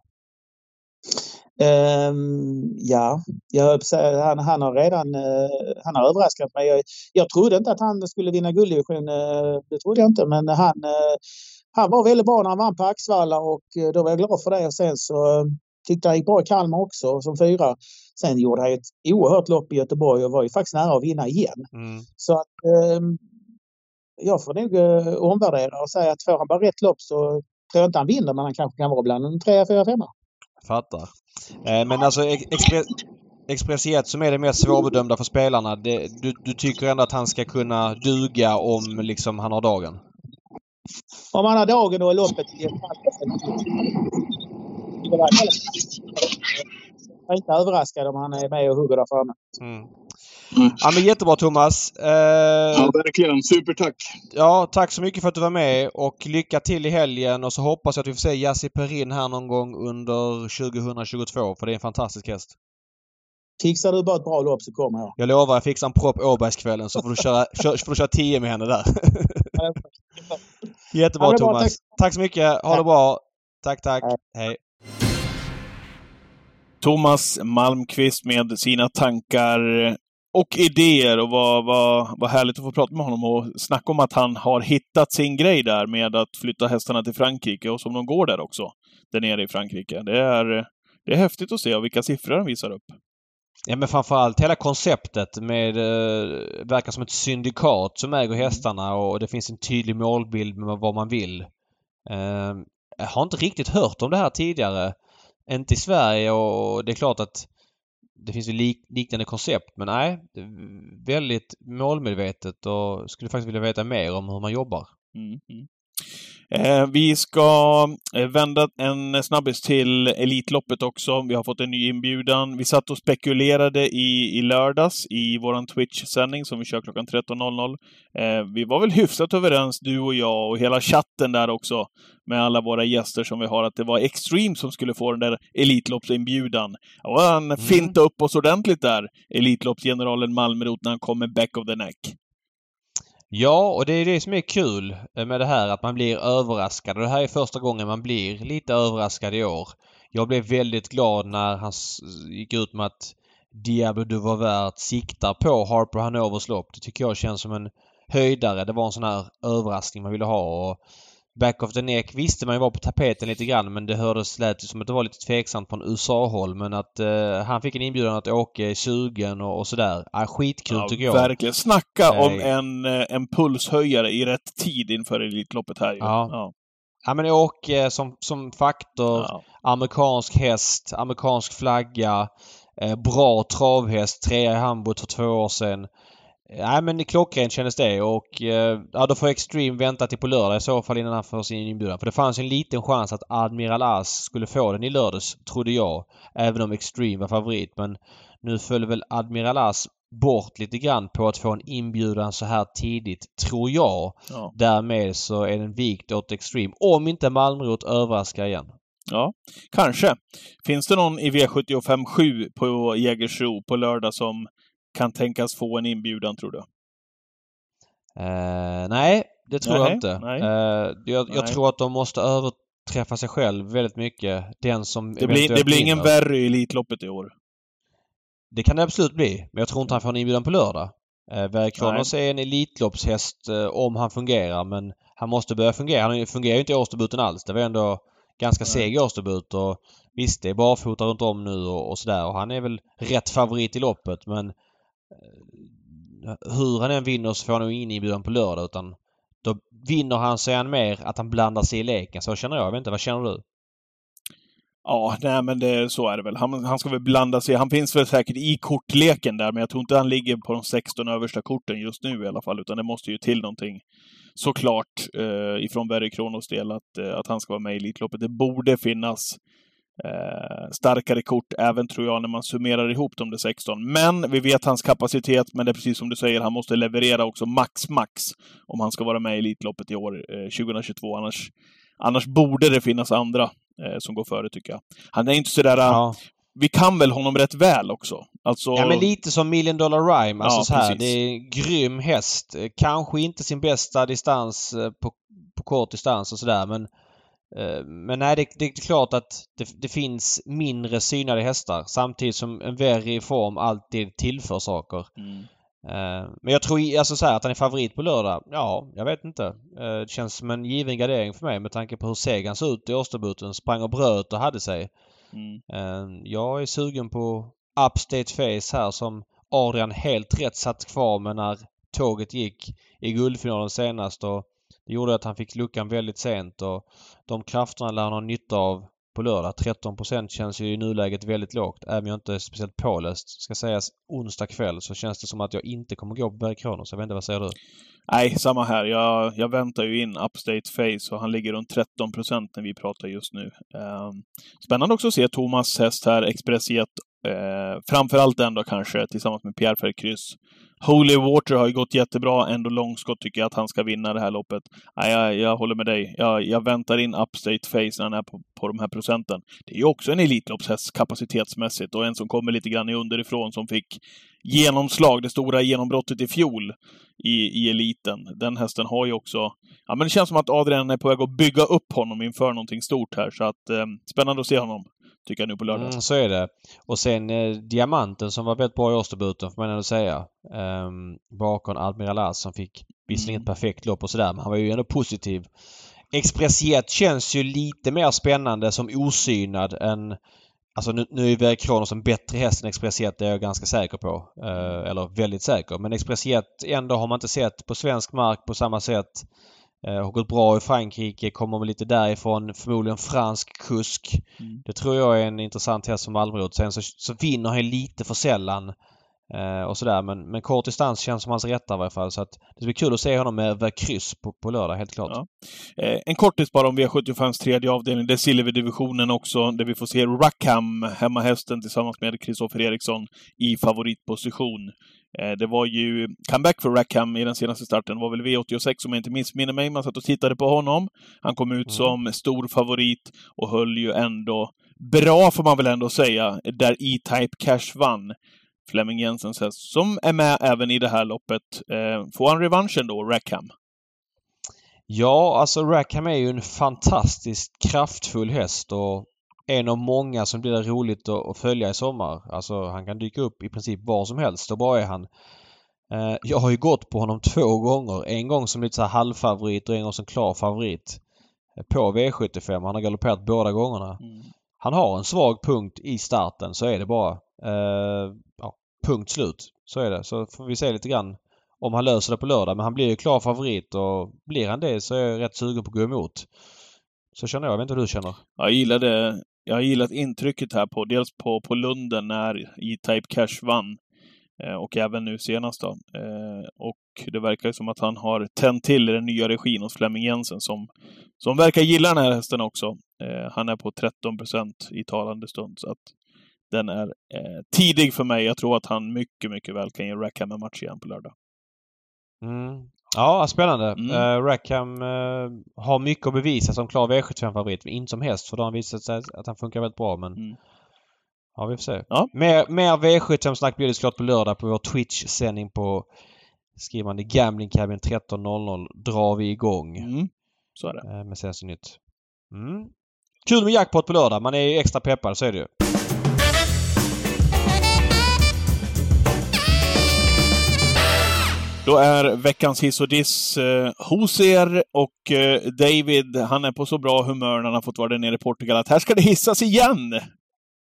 Um, ja, jag han, han har redan uh, han har överraskat mig. Jag, jag trodde inte att han skulle vinna gulddivision. Uh, det trodde jag inte, men han, uh, han var väldigt bra när han vann på Axvalla och då var jag glad för det. Och sen så tyckte han gick bra i Kalmar också som fyra. Sen gjorde han ett oerhört lopp i Göteborg och var ju faktiskt nära att vinna igen. Mm. Så att um, jag får nog omvärdera och säga att får han bara rätt lopp så tror jag inte han vinner, men han kanske kan vara bland en trea, fyra, femma. Fattar. Eh, men alltså Express, Express Jet som är det mest svårbedömda för spelarna. Det, du, du tycker ändå att han ska kunna duga om liksom han har dagen? Om han har dagen och är loppet i Jag är inte överraskad om han är med och hugger där framme. Mm. Mm. Ja, men jättebra Thomas. Eh, ja, verkligen. Supertack! Ja, tack så mycket för att du var med och lycka till i helgen och så hoppas jag att vi får se Jassi Perin här någon gång under 2022 för det är en fantastisk häst. Fixar du bara ett bra lopp så kommer jag. Jag lovar, jag fixar en propp Åbergskvällen så får du köra, kör, får du köra 10 med henne där. Jättebra Ja, bra, Thomas. tack. Tack så mycket. Ha det bra. Tack, tack. Tack. Hej. Thomas Malmqvist med sina tankar och idéer och vad, vad, vad härligt att få prata med honom och snacka om att han har hittat sin grej där med att flytta hästarna till Frankrike och som de går där också, där nere i Frankrike. Det är, det är häftigt att se vilka siffror han visar upp. Ja men framförallt hela konceptet med eh, verkar som ett syndikat som äger hästarna och det finns en tydlig målbild med vad man vill. Eh, jag har inte riktigt hört om det här tidigare. Inte i Sverige och det är klart att det finns ju lik, liknande koncept men nej, det är väldigt målmedvetet och skulle faktiskt vilja veta mer om hur man jobbar. Mm, mm. Eh, vi ska eh, vända en snabbis till Elitloppet också. Vi har fått en ny inbjudan. Vi satt och spekulerade i, i lördags i våran Twitch-sändning som vi kör klockan 13.00. Eh, vi var väl hyfsat överens, du och jag och hela chatten där också, med alla våra gäster som vi har, att det var Extreme som skulle få den där Elitloppsinbjudan. Och han fintade upp oss ordentligt där, Elitloppsgeneralen Malmrot, när han kom med back of the neck. Ja, och det är det som är kul eh, med det här att man blir överraskad. Och det här är första gången man blir lite överraskad i år. Jag blev väldigt glad när han gick ut med att Diablo du var värd siktar på Harper Hanovers lopp. Det tycker jag känns som en höjdare. Det var en sån här överraskning man ville ha. Och Back of the neck visste man ju var på tapeten lite grann men det hördes lät ju som att det var lite tveksamt från USA-håll men att eh, han fick en inbjudan att åka i sugen och, och sådär. Ah, skitkul tycker jag. Verkligen. Snacka om Nej. en, eh, en pulshöjare i rätt tid inför Elitloppet här ju. Ja. Ja. Ja men Åke som, som faktor, Ja. amerikansk häst, amerikansk flagga, eh, bra travhäst, trea i Hamburg för två år sedan. Nej men klockrent kändes det och eh, ja, då får Extreme vänta till på lördag i så fall innan han får sin inbjudan. För det fanns en liten chans att Admiral As skulle få den i lördags, trodde jag. Även om Extreme var favorit. Men nu föll väl Admiral As bort lite grann på att få en inbjudan så här tidigt, tror jag. Ja. Därmed så är den vikt åt Extreme. Om inte Malmrot överraskar igen. ja, kanske. Finns det någon i V75 7 på Jägersro på lördag som kan tänkas få en inbjudan, tror du? Eh, nej, det tror Nej, jag inte. Eh, jag, jag tror att de måste överträffa sig själv väldigt mycket. Den som Det blir, det blir ingen värre i Elitloppet i år. Det kan det absolut bli. Men jag tror inte han får en inbjudan på lördag. Eh, Verre Kronos är en Elitloppshäst eh, om han fungerar men han måste börja fungera. Han fungerar ju inte i årsdebuten alls. Det var ändå ganska seg årsdebut och visst det är barfota runt om nu och, och sådär och han är väl rätt favorit i loppet men Eh, hur han än vinner så får han nog ingen inbjudan på lördag utan då vinner han så är han mer att han blandar sig i leken. Så känner jag. Jag vet inte, vad känner du? Ja, nej men det, så är det väl. Han, han ska väl blanda sig. Han finns väl säkert i kortleken där, men jag tror inte han ligger på de 16 översta korten just nu i alla fall, utan det måste ju till någonting såklart eh, ifrån Verre Kronos del att, eh, att han ska vara med i Elitloppet. Det borde finnas eh, starkare kort även tror jag när man summerar ihop de där 16. Men vi vet hans kapacitet, men det är precis som du säger, han måste leverera också max, max om han ska vara med i Elitloppet i år, eh, 2022. Annars, annars borde det finnas andra eh, som går före tycker jag. Han är inte sådär... Ja. Vi kan väl honom rätt väl också. Alltså, Ja men lite som Million Dollar Rhyme. Alltså Ja, så här, precis. det är en grym häst. Eh, Kanske inte sin bästa distans eh, på, på kort distans och sådär men eh, men nej, det, det är klart att det, det finns mindre synade hästar samtidigt som en Verry i form alltid tillför saker. Mm. Eh, Men jag tror alltså så här, att han är favorit på lördag. Ja, jag vet inte. Eh, Det känns som en given gardering för mig med tanke på hur seg han såg ut i årsdebuten. Sprang och bröt och hade sig. Mm. Eh, Jag är sugen på Upstate Face här som Adrian helt rätt satt kvar med när tåget gick i guldfinalen senast och det gjorde att han fick luckan väldigt sent och de krafterna lär han ha nytta av på lördag. 13% känns ju i nuläget väldigt lågt. Även om jag inte är speciellt påläst. Ska sägas onsdag kväll så känns det som att jag inte kommer gå på Berg Kronos. Jag vet inte, vad säger du? Nej, samma här. Jag, jag väntar ju in Upstate Face och han ligger runt 13 procent när vi pratar just nu. Ehm, spännande också att se Thomas häst här, Express Jet. Eh, framförallt den då kanske, tillsammans med Pierre Ferry Holy Water har ju gått jättebra. Ändå långskott tycker jag att han ska vinna det här loppet. Nej, jag, jag håller med dig. Jag, jag väntar in Upstate Face när han är på, på de här procenten. Det är ju också en Elitloppshäst kapacitetsmässigt och en som kommer lite grann i underifrån som fick genomslag, det stora genombrottet i fjol i, i eliten. Den hästen har ju också... Ja, men det känns som att Adrian är på väg att bygga upp honom inför någonting stort här, så att eh, spännande att se honom. Tycker jag nu på lördag. Mm, så är det. Och sen eh, Diamanten som var väldigt bra i årsdebuten får man ändå säga. Um, bakom Admiral As som fick visserligen Mm. ett perfekt lopp och sådär men han var ju ändå positiv. Expressiet känns ju lite mer spännande som osynad än Alltså nu, nu är Verk Kronos en bättre häst än Expressiet, det är jag ganska säker på. Eh, eller väldigt säker. Men Expressiet ändå har man inte sett på svensk mark på samma sätt. Eh, har gått bra i Frankrike, kommer väl lite därifrån. Förmodligen fransk kusk. Mm. Det tror jag är en intressant häst som Malmrot. Sen så, så vinner han lite för sällan. Eh, och sådär. Men, men kort distans känns som hans rätta i varje fall. Så att det blir kul att se honom med kryss på, på lördag, helt klart. Ja. Eh, en kortis bara om V75s tredje avdelning. Det är Silverdivisionen också, där vi får se Rackham, hemmahästen, tillsammans med Kristoffer Eriksson i favoritposition. Eh, det var ju comeback för Rackham i den senaste starten. Det var väl V86 om jag inte missminner mig. Man satt och tittade på honom. Han kom ut Mm. som stor favorit och höll ju ändå bra, får man väl ändå säga, där E-Type Cash vann. Flemming Jensens häst, som är med även i det här loppet. Eh, får han revanschen då, Rackham? Ja, alltså Rackham är ju en fantastiskt kraftfull häst och en av många som blir roligt att, att följa i sommar. Alltså han kan dyka upp i princip var som helst. Så bra är han. Eh, jag har ju gått på honom två gånger. En gång som lite så här halvfavorit och en gång som klar favorit. eh, På V75. Han har galopperat båda gångerna. Han har en svag punkt i starten, så är det bara. Eh, ja, punkt slut. Så är det. Så får vi se lite grann om han löser det på lördag. Men han blir ju klar favorit och blir han det så är jag rätt sugen på att gå emot. Så känner jag. Jag vet inte hur du känner? Jag gillade, jag har gillat intrycket här på, dels på, på Lunden när E-Type Cash vann. Eh, och även nu senast då. Eh, och det verkar som att han har tänt till i den nya regin hos Flemming Jensen som, som verkar gilla den här hästen också. Eh, han är på 13 procent i talande stund. Så att den är tidig för mig. Jag tror att han mycket, mycket väl kan ge Rackham en match igen på lördag. Mm. Ja, spännande. Mm. Uh, Rackham eh, har mycket att bevisa som klar V75-favorit. men Inte som häst för då har han visat sig att han funkar väldigt bra. Men Mm. ja, vi får se. Ja. Mer, mer V75-snack blir det såklart på lördag på vår Twitch-sändning på skriver man det Gambling Cabin 13.00 drar vi igång Mm. Så är det. eh, med senaste nytt. Mm. Kul med jackpot på lördag. Man är ju extra peppad, så är det ju. Då är veckans hiss och diss eh, hos er och eh, David, han är på så bra humör när han har fått vara där nere i Portugal att här ska det hissas igen,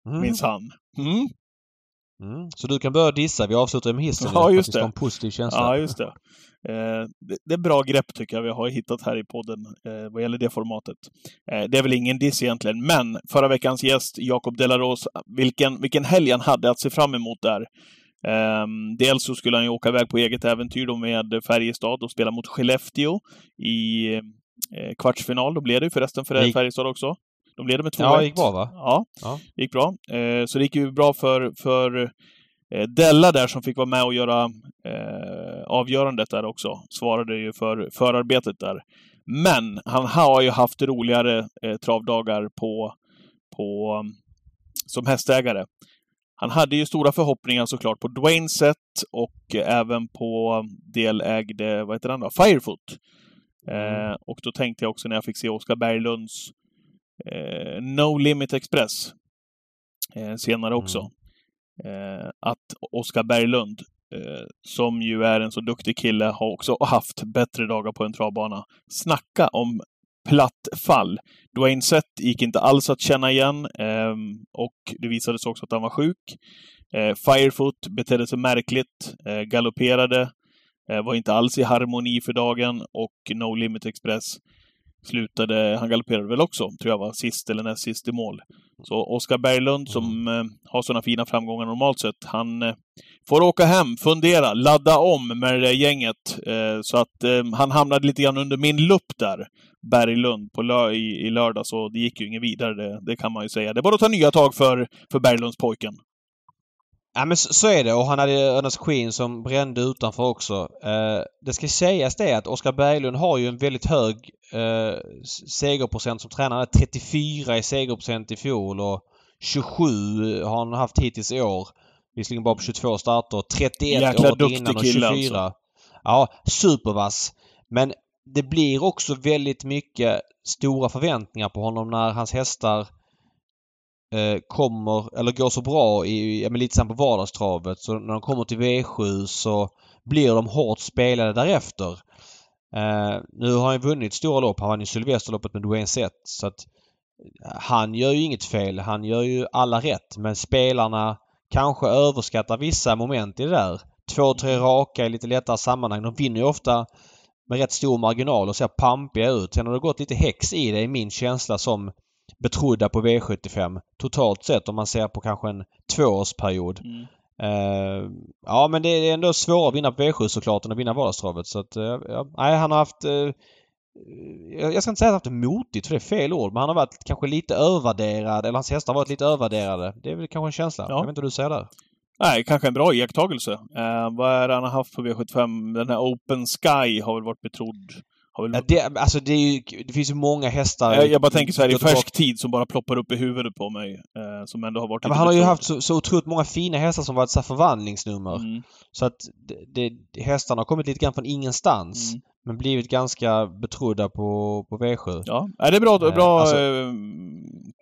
Mm. minsann. Mm. Mm. Så du kan börja dissa. Vi avslutar med hissen Ja, just det. en positiv känsla. Ja, just det. Eh, det. Det är bra grepp tycker jag vi har hittat här i podden eh, vad gäller det formatet. Eh, det är väl ingen diss egentligen, men förra veckans gäst, Jakob Delaros, vilken, vilken helg han hade att se fram emot där. Ehm, dels så skulle han ju åka iväg på eget äventyr då med Färjestad och spela mot Skellefteå i eh, kvartsfinal. Då blev det ju förresten för gick- Färjestad också. De ledde med 2-1. Ja, det gick bra va? Ja, Ja. det gick bra. Eh, så det gick ju bra för, för eh, Della där som fick vara med och göra eh, avgörandet där också. Svarade ju för förarbetet där. Men han har ju haft roligare travdagar på, på, um, som hästägare. Han hade ju stora förhoppningar såklart på Dwayne Set och även på delägde, vad heter han då? Firefoot. Eh, och då tänkte jag också när jag fick se Oskar Berglunds eh, No Limit Express eh, senare också. Eh, att Oskar Berglund, eh, som ju är en så duktig kille, har också haft bättre dagar på en travbana. Snacka om platt fall. Dwayne Sett gick inte alls att känna igen ehm, och det visade sig också att han var sjuk. Eh, Firefoot betedde sig märkligt, eh, galopperade, eh, var inte alls i harmoni för dagen och No Limit Express slutade, han galopperade väl också, tror jag var sist eller näst sist i mål. Så Oskar Berglund som eh, har sådana fina framgångar normalt sett, han eh, får åka hem, fundera, ladda om med det där gänget. Eh, så att eh, han hamnade lite grann under min lupp där, Berglund, på lö i, i lördag, så det gick ju inget vidare, det, det kan man ju säga. Det är bara att ta nya tag för, för Berglundspojken. Ja men så, så är det och han hade Ernest Queen som brände utanför också. Eh, det ska sägas det att Oskar Berglund har ju en väldigt hög eh, segerprocent som tränare. 34 i segerprocent i fjol och 27 har han haft hittills i år. Visserligen bara på 22 starter. 31 Jäkla året innan och kille 24. alltså. Ja, supervass. Men det blir också väldigt mycket stora förväntningar på honom när hans hästar eh, kommer, eller går så bra i, ja men lite som på vardagstravet. Så när de kommer till V7 så blir de hårt spelade därefter. Eh, nu har han vunnit stora lopp. Han vann ju Sylvesterloppet med Dwayne Sett. Så att eh, han gör ju inget fel. Han gör ju alla rätt. Men spelarna kanske överskattar vissa moment i det där. Två, tre raka i lite lättare sammanhang. De vinner ju ofta med rätt stor marginal och ser pampiga ut. Sen har det gått lite häx i det i min känsla som betrodda på V75 totalt sett om man ser på kanske en tvåårsperiod. Mm. Eh, ja men det är ändå svårare att vinna på V7 såklart än att vinna vardagstravet. Så att, uh, ja, nej, han har haft... Uh, jag ska inte säga att han haft motigt för det är fel ord men han har varit kanske lite övervärderad eller hans hästar har varit lite övervärderade. Det är väl kanske en känsla. Ja. Jag vet inte vad du säger där. Nej, kanske en bra iakttagelse. Eh, vad är det han har haft på V75? Den här Open Sky har väl varit betrodd. Har väl... Ja, det, alltså det, ju, det finns ju många hästar... jag, jag bara tänker så här i färsk tid som bara ploppar upp i huvudet på mig. Eh, som ändå har varit Ja, men han har ju haft så, så otroligt många fina hästar som varit så förvandlingsnummer. Mm, Så att det, hästarna har kommit lite grann från ingenstans. mm. Men blivit ganska betrodda på, på V7. Ja, är det är bra, Eh, bra alltså- eh,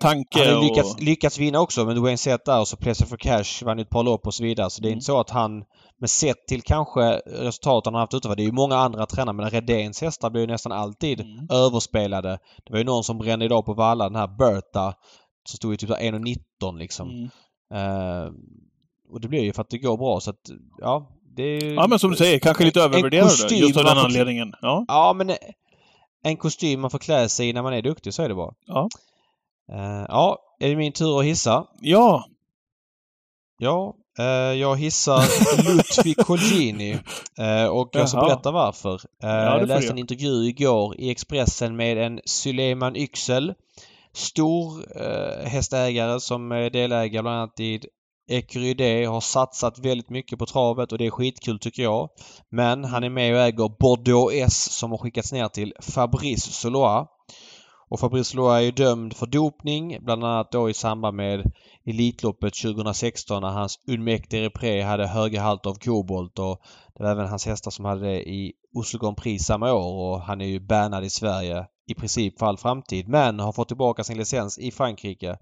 tanke Han har och... ju lyckats, lyckats vinna också med Dwayne Sett där och så Pleasure for Cash vann ju ett par lopp och så vidare. Så det är Mm. inte så att han, med sett till kanske resultaten han har haft utanför. Det är ju många andra tränare men Redéns hästar blir ju nästan alltid Mm. överspelade. Det var ju någon som brände idag på Valla, den här Berta. Som stod i typ så här 1,19 liksom. Mm. Eh, och det blir ju för att det går bra så att, ja. Ju... Ja, men som du säger, kanske lite övervärderade kostym just av den får- anledningen. Ja. Ja, men en kostym man får klä sig i när man är duktig, så är det bara. Ja. Eh, ja, är det min tur att hissa? Ja. Ja, eh, jag hissar Ludvig Colgjini. Eh, och jag ska berätta varför. Det jag läste en intervju igår i Expressen med en Suleiman Yüksel. Stor hästägare som är delägare bland annat i Ecurydé har satsat väldigt mycket på travet och det är skitkul tycker jag. Men han är med och äger Bordeaux S som har skickats ner till Fabrice Solois. Och Fabrice Solois är ju dömd för dopning bland annat då i samband med Elitloppet 2016 när hans Unmec Repré hade höga halt av kobolt och det var även hans hästar som hade det i Oslo Grand Prix samma år och han är ju bannad i Sverige i princip för all framtid men har fått tillbaka sin licens i Frankrike.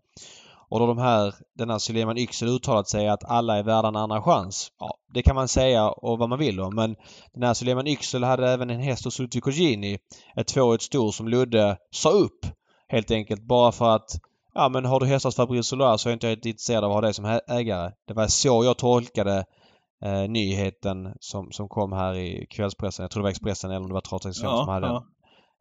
Och då de här, den här Suleiman Yüksel uttalat sig att alla är värda en andra chans. Ja, det kan man säga och vad man vill om men den här Suleiman Yüksel hade även en häst hos Ludvig Colgjini, ett tvåårigt stor som Ludde sa upp helt enkelt bara för att Ja men har du hästar Fabrice Solar så är inte jag intresserad av att ha dig som ägare. Det var så jag tolkade eh, nyheten som, som kom här i kvällspressen. Jag tror det var Expressen eller om det var Travtexten som Ja, hade den.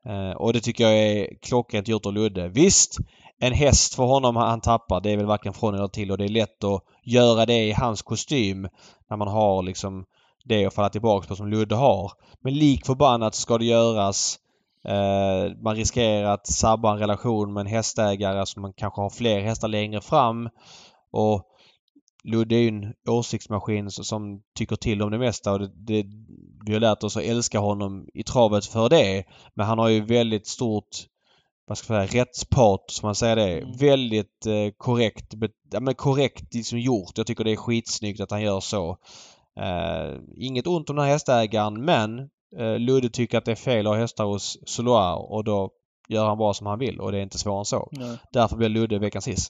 ja. Eh, och det tycker jag är klockrent gjort av Ludde. Visst, en häst för honom han tappar det är väl varken från eller till och det är lätt att göra det i hans kostym när man har liksom det att falla tillbaka på som Ludde har. Men lik förbannat ska det göras. Eh, man riskerar att sabba en relation med en hästägare som man kanske har fler hästar längre fram. Och Ludde är ju en åsiktsmaskin som tycker till om det mesta och det, det, vi har lärt oss att älska honom i travet för det. Men han har ju väldigt stort vad ska jag säga, rättspat, som man säger det. Mm. Väldigt eh, korrekt, ja, men korrekt liksom gjort. Jag tycker det är skitsnyggt att han gör så. Eh, inget ont om den här hästägaren men eh, Ludde tycker att det är fel att ha hästar hos Soloir och då gör han bara som han vill och det är inte svårare än så. Nej. Därför blir Ludde veckans hiss.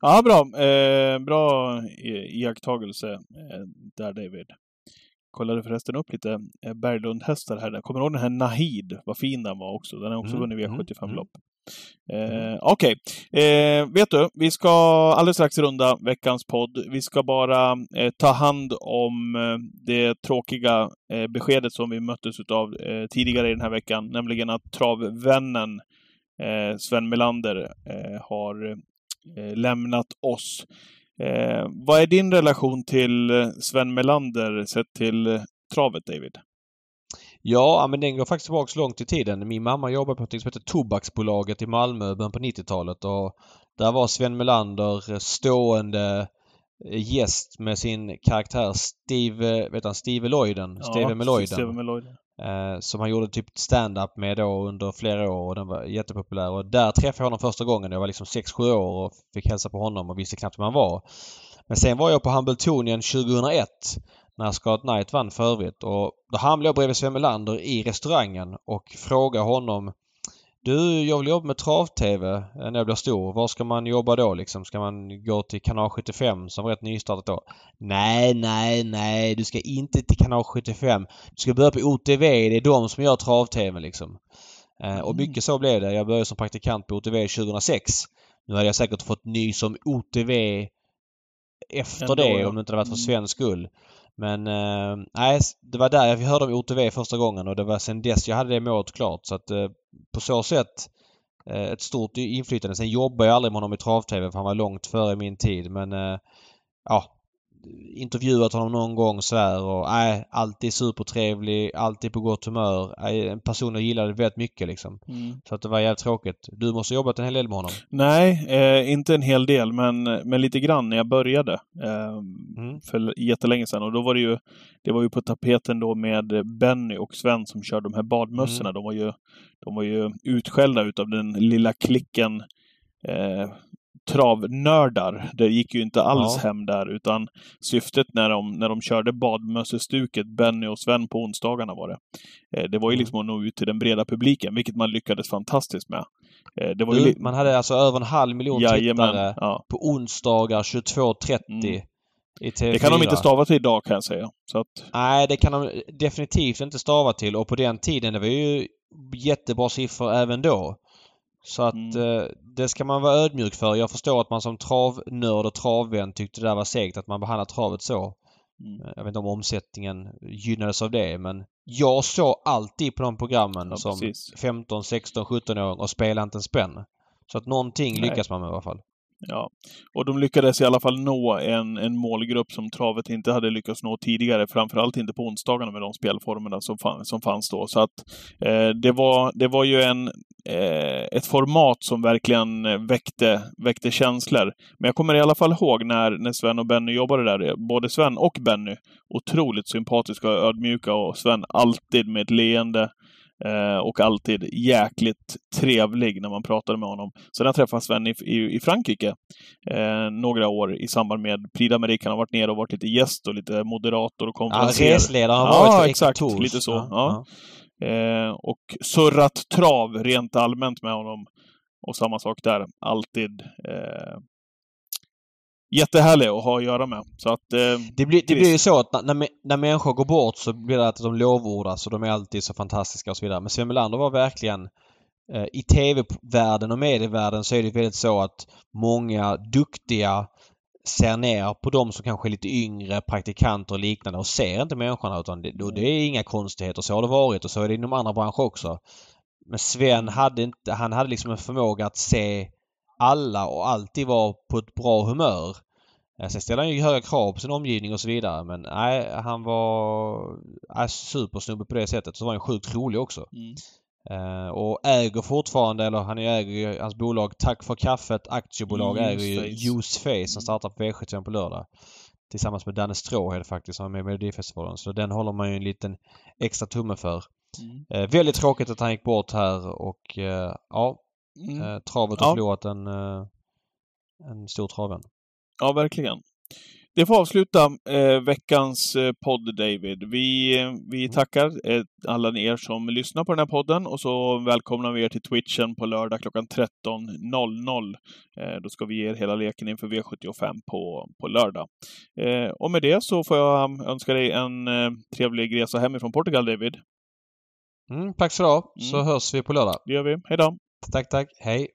Ja, bra. Eh, bra i- iakttagelse eh, där, David. Kollade förresten upp lite eh, Berglund-hästar här. Kommer ihåg den här Nahid, vad fin den var också. Den har också Mm, vunnit mm, V75-lopp. Eh, Okej, eh, vet du, vi ska alldeles strax runda veckans podd. Vi ska bara eh, ta hand om eh, det tråkiga eh, beskedet som vi möttes av eh, tidigare i den här veckan, nämligen att travvännen Sven Melander har lämnat oss. Eh, vad är din relation till eh, Sven Melander sett till eh, travet, David? Ja, men den går faktiskt tillbaka långt i tiden. Min mamma jobbade på något som heter Tobaksbolaget i Malmö i början på 90-talet och där var Sven Melander stående eh, gäst med sin karaktär Steve, vet han, Steve Lloyden? Ja, Steve Meloiden. Steve Meloiden. Eh, som han gjorde typ stand-up med då under flera år och den var jättepopulär. Och där träffade jag honom första gången. Jag var liksom 6-7 år och fick hälsa på honom och visste knappt vem han var. Men sen var jag på Hambletonien 2001 när Scott Knight vann för övrigt och då hamnade jag bredvid Sven Melander i restaurangen och frågade honom du, jag vill jobba med trav-tv när jag blir stor. Var ska man jobba då liksom? Ska man gå till kanal 75 som var rätt nystartat då? Nej, nej, nej. Du ska inte till kanal 75. Du ska börja på OTV. Det är de som gör trav-tv liksom. Eh, och Mm. mycket så blev det. Jag började som praktikant på OTV 2006. Nu hade jag säkert fått ny som OTV efter Ändå, det ja. om det inte hade varit för Mm. svensk skull. Men eh, nej, det var där jag hörde om OTV första gången och det var sen dess jag hade det målet klart. Så att eh, på så sätt eh, ett stort inflytande. Sen jobbade jag aldrig med honom i trav-tv för han var långt före min tid. Men eh, ja, intervjuat honom någon gång sådär och nej, alltid supertrevlig, alltid på gott humör. Nej, en person jag gillade väldigt mycket liksom. Mm. Så att det var jävligt tråkigt. Du måste ha jobbat en hel del med honom. Nej, eh, inte en hel del, men, men lite grann när jag började. Eh, Mm. För jättelänge sedan. Och då var det ju, det var ju på tapeten då med Benny och Sven som körde de här badmössorna. Mm. De, var ju, de var ju utskällda utav den lilla klicken eh, travnördar. Det gick ju inte alls Ja. hem där, utan syftet när de, när de körde badmössestuket, Benny och Sven på onsdagarna var det. Eh, det var ju Mm. liksom att nå ut till den breda publiken, vilket man lyckades fantastiskt med. Eh, det var ju man hade alltså över en halv miljon Jajamän, tittare ja. på onsdagar 22.30 Mm. i TV4. Det kan de inte stava till idag kan jag säga. Att, Nej, det kan de definitivt inte stava till och på den tiden det var ju jättebra siffror även då. Så att Mm. eh, det ska man vara ödmjuk för. Jag förstår att man som travnörd och travvän tyckte det där var segt att man behandlar travet så. mm. Eh, Jag vet inte om omsättningen gynnades av det men jag såg alltid på de programmen Ja, som precis. 15, 16, 17-åring och spelade inte en spänn. Så att någonting Nej. lyckas man med i alla fall. Ja. Och de lyckades i alla fall nå en, en målgrupp som travet inte hade lyckats nå tidigare. Framförallt inte på onsdagarna med de spelformerna som, fann, som fanns då. Så att eh, det, var, det var ju en, eh, ett format som verkligen väckte, väckte känslor. Men jag kommer i alla fall ihåg när, när Sven och Benny jobbade där. Både Sven och Benny otroligt sympatiska och ödmjuka och Sven alltid med ett leende. Eh, och alltid jäkligt trevlig när man pratade med honom. Sen har jag träffat Sven i, i, i Frankrike eh, några år i samband med Prix d'Amérique. Han har varit nere och varit lite gäst och lite moderator och Ja, konferenser. resledare har Ja, varit för exakt. Tours. Lite så, ja. Eh, och surrat trav rent allmänt med honom. Och samma sak där. Alltid eh, jättehärlig att ha att göra med. Så att, eh, Det blir, det blir ju så att när, när, människor går bort så blir det att de lovordas och de är alltid så fantastiska och så vidare. Men Sven Melander var verkligen eh, i TV-världen och medievärlden så är det väldigt så att många duktiga ser ner på de som kanske är lite yngre, praktikanter och liknande och ser inte människorna utan det, det är inga konstigheter. Så har det varit och så är det inom andra branscher också. Men Sven hade inte, han hade liksom en förmåga att se alla och alltid vara på ett bra humör. Eh, Sen ställde han ju höga krav på sin omgivning och så vidare men nej, han var nej, supersnubbe på det sättet. Så var han sjukt rolig också. mm. Eh, och äger fortfarande, eller han äger ju hans bolag Tack för kaffet aktiebolag Juice äger ju Face. Juice Face Mm. som startar på V75 på lördag. Tillsammans med Danne Stråhed faktiskt som är med i Melodifestivalen. Så den håller man ju en liten extra tumme för. Mm. Eh, väldigt tråkigt att han gick bort här och eh, ja, Mm. eh, travet har Ja. förlorat en, eh, en stor travvän. Ja, verkligen. Det får avsluta eh, veckans eh, podd, David. Vi, eh, vi tackar alla er som lyssnar på den här podden och så välkomnar vi er till Twitchen på lördag klockan 13.00. Eh, då ska vi ge er hela leken inför V75 på, på lördag. Och med det så får jag önska dig en trevlig resa hemifrån Portugal, David. Mm, tack så du ha. Så Mm. hörs vi på lördag. Det gör vi. Hej då! Tack, tack. Hej.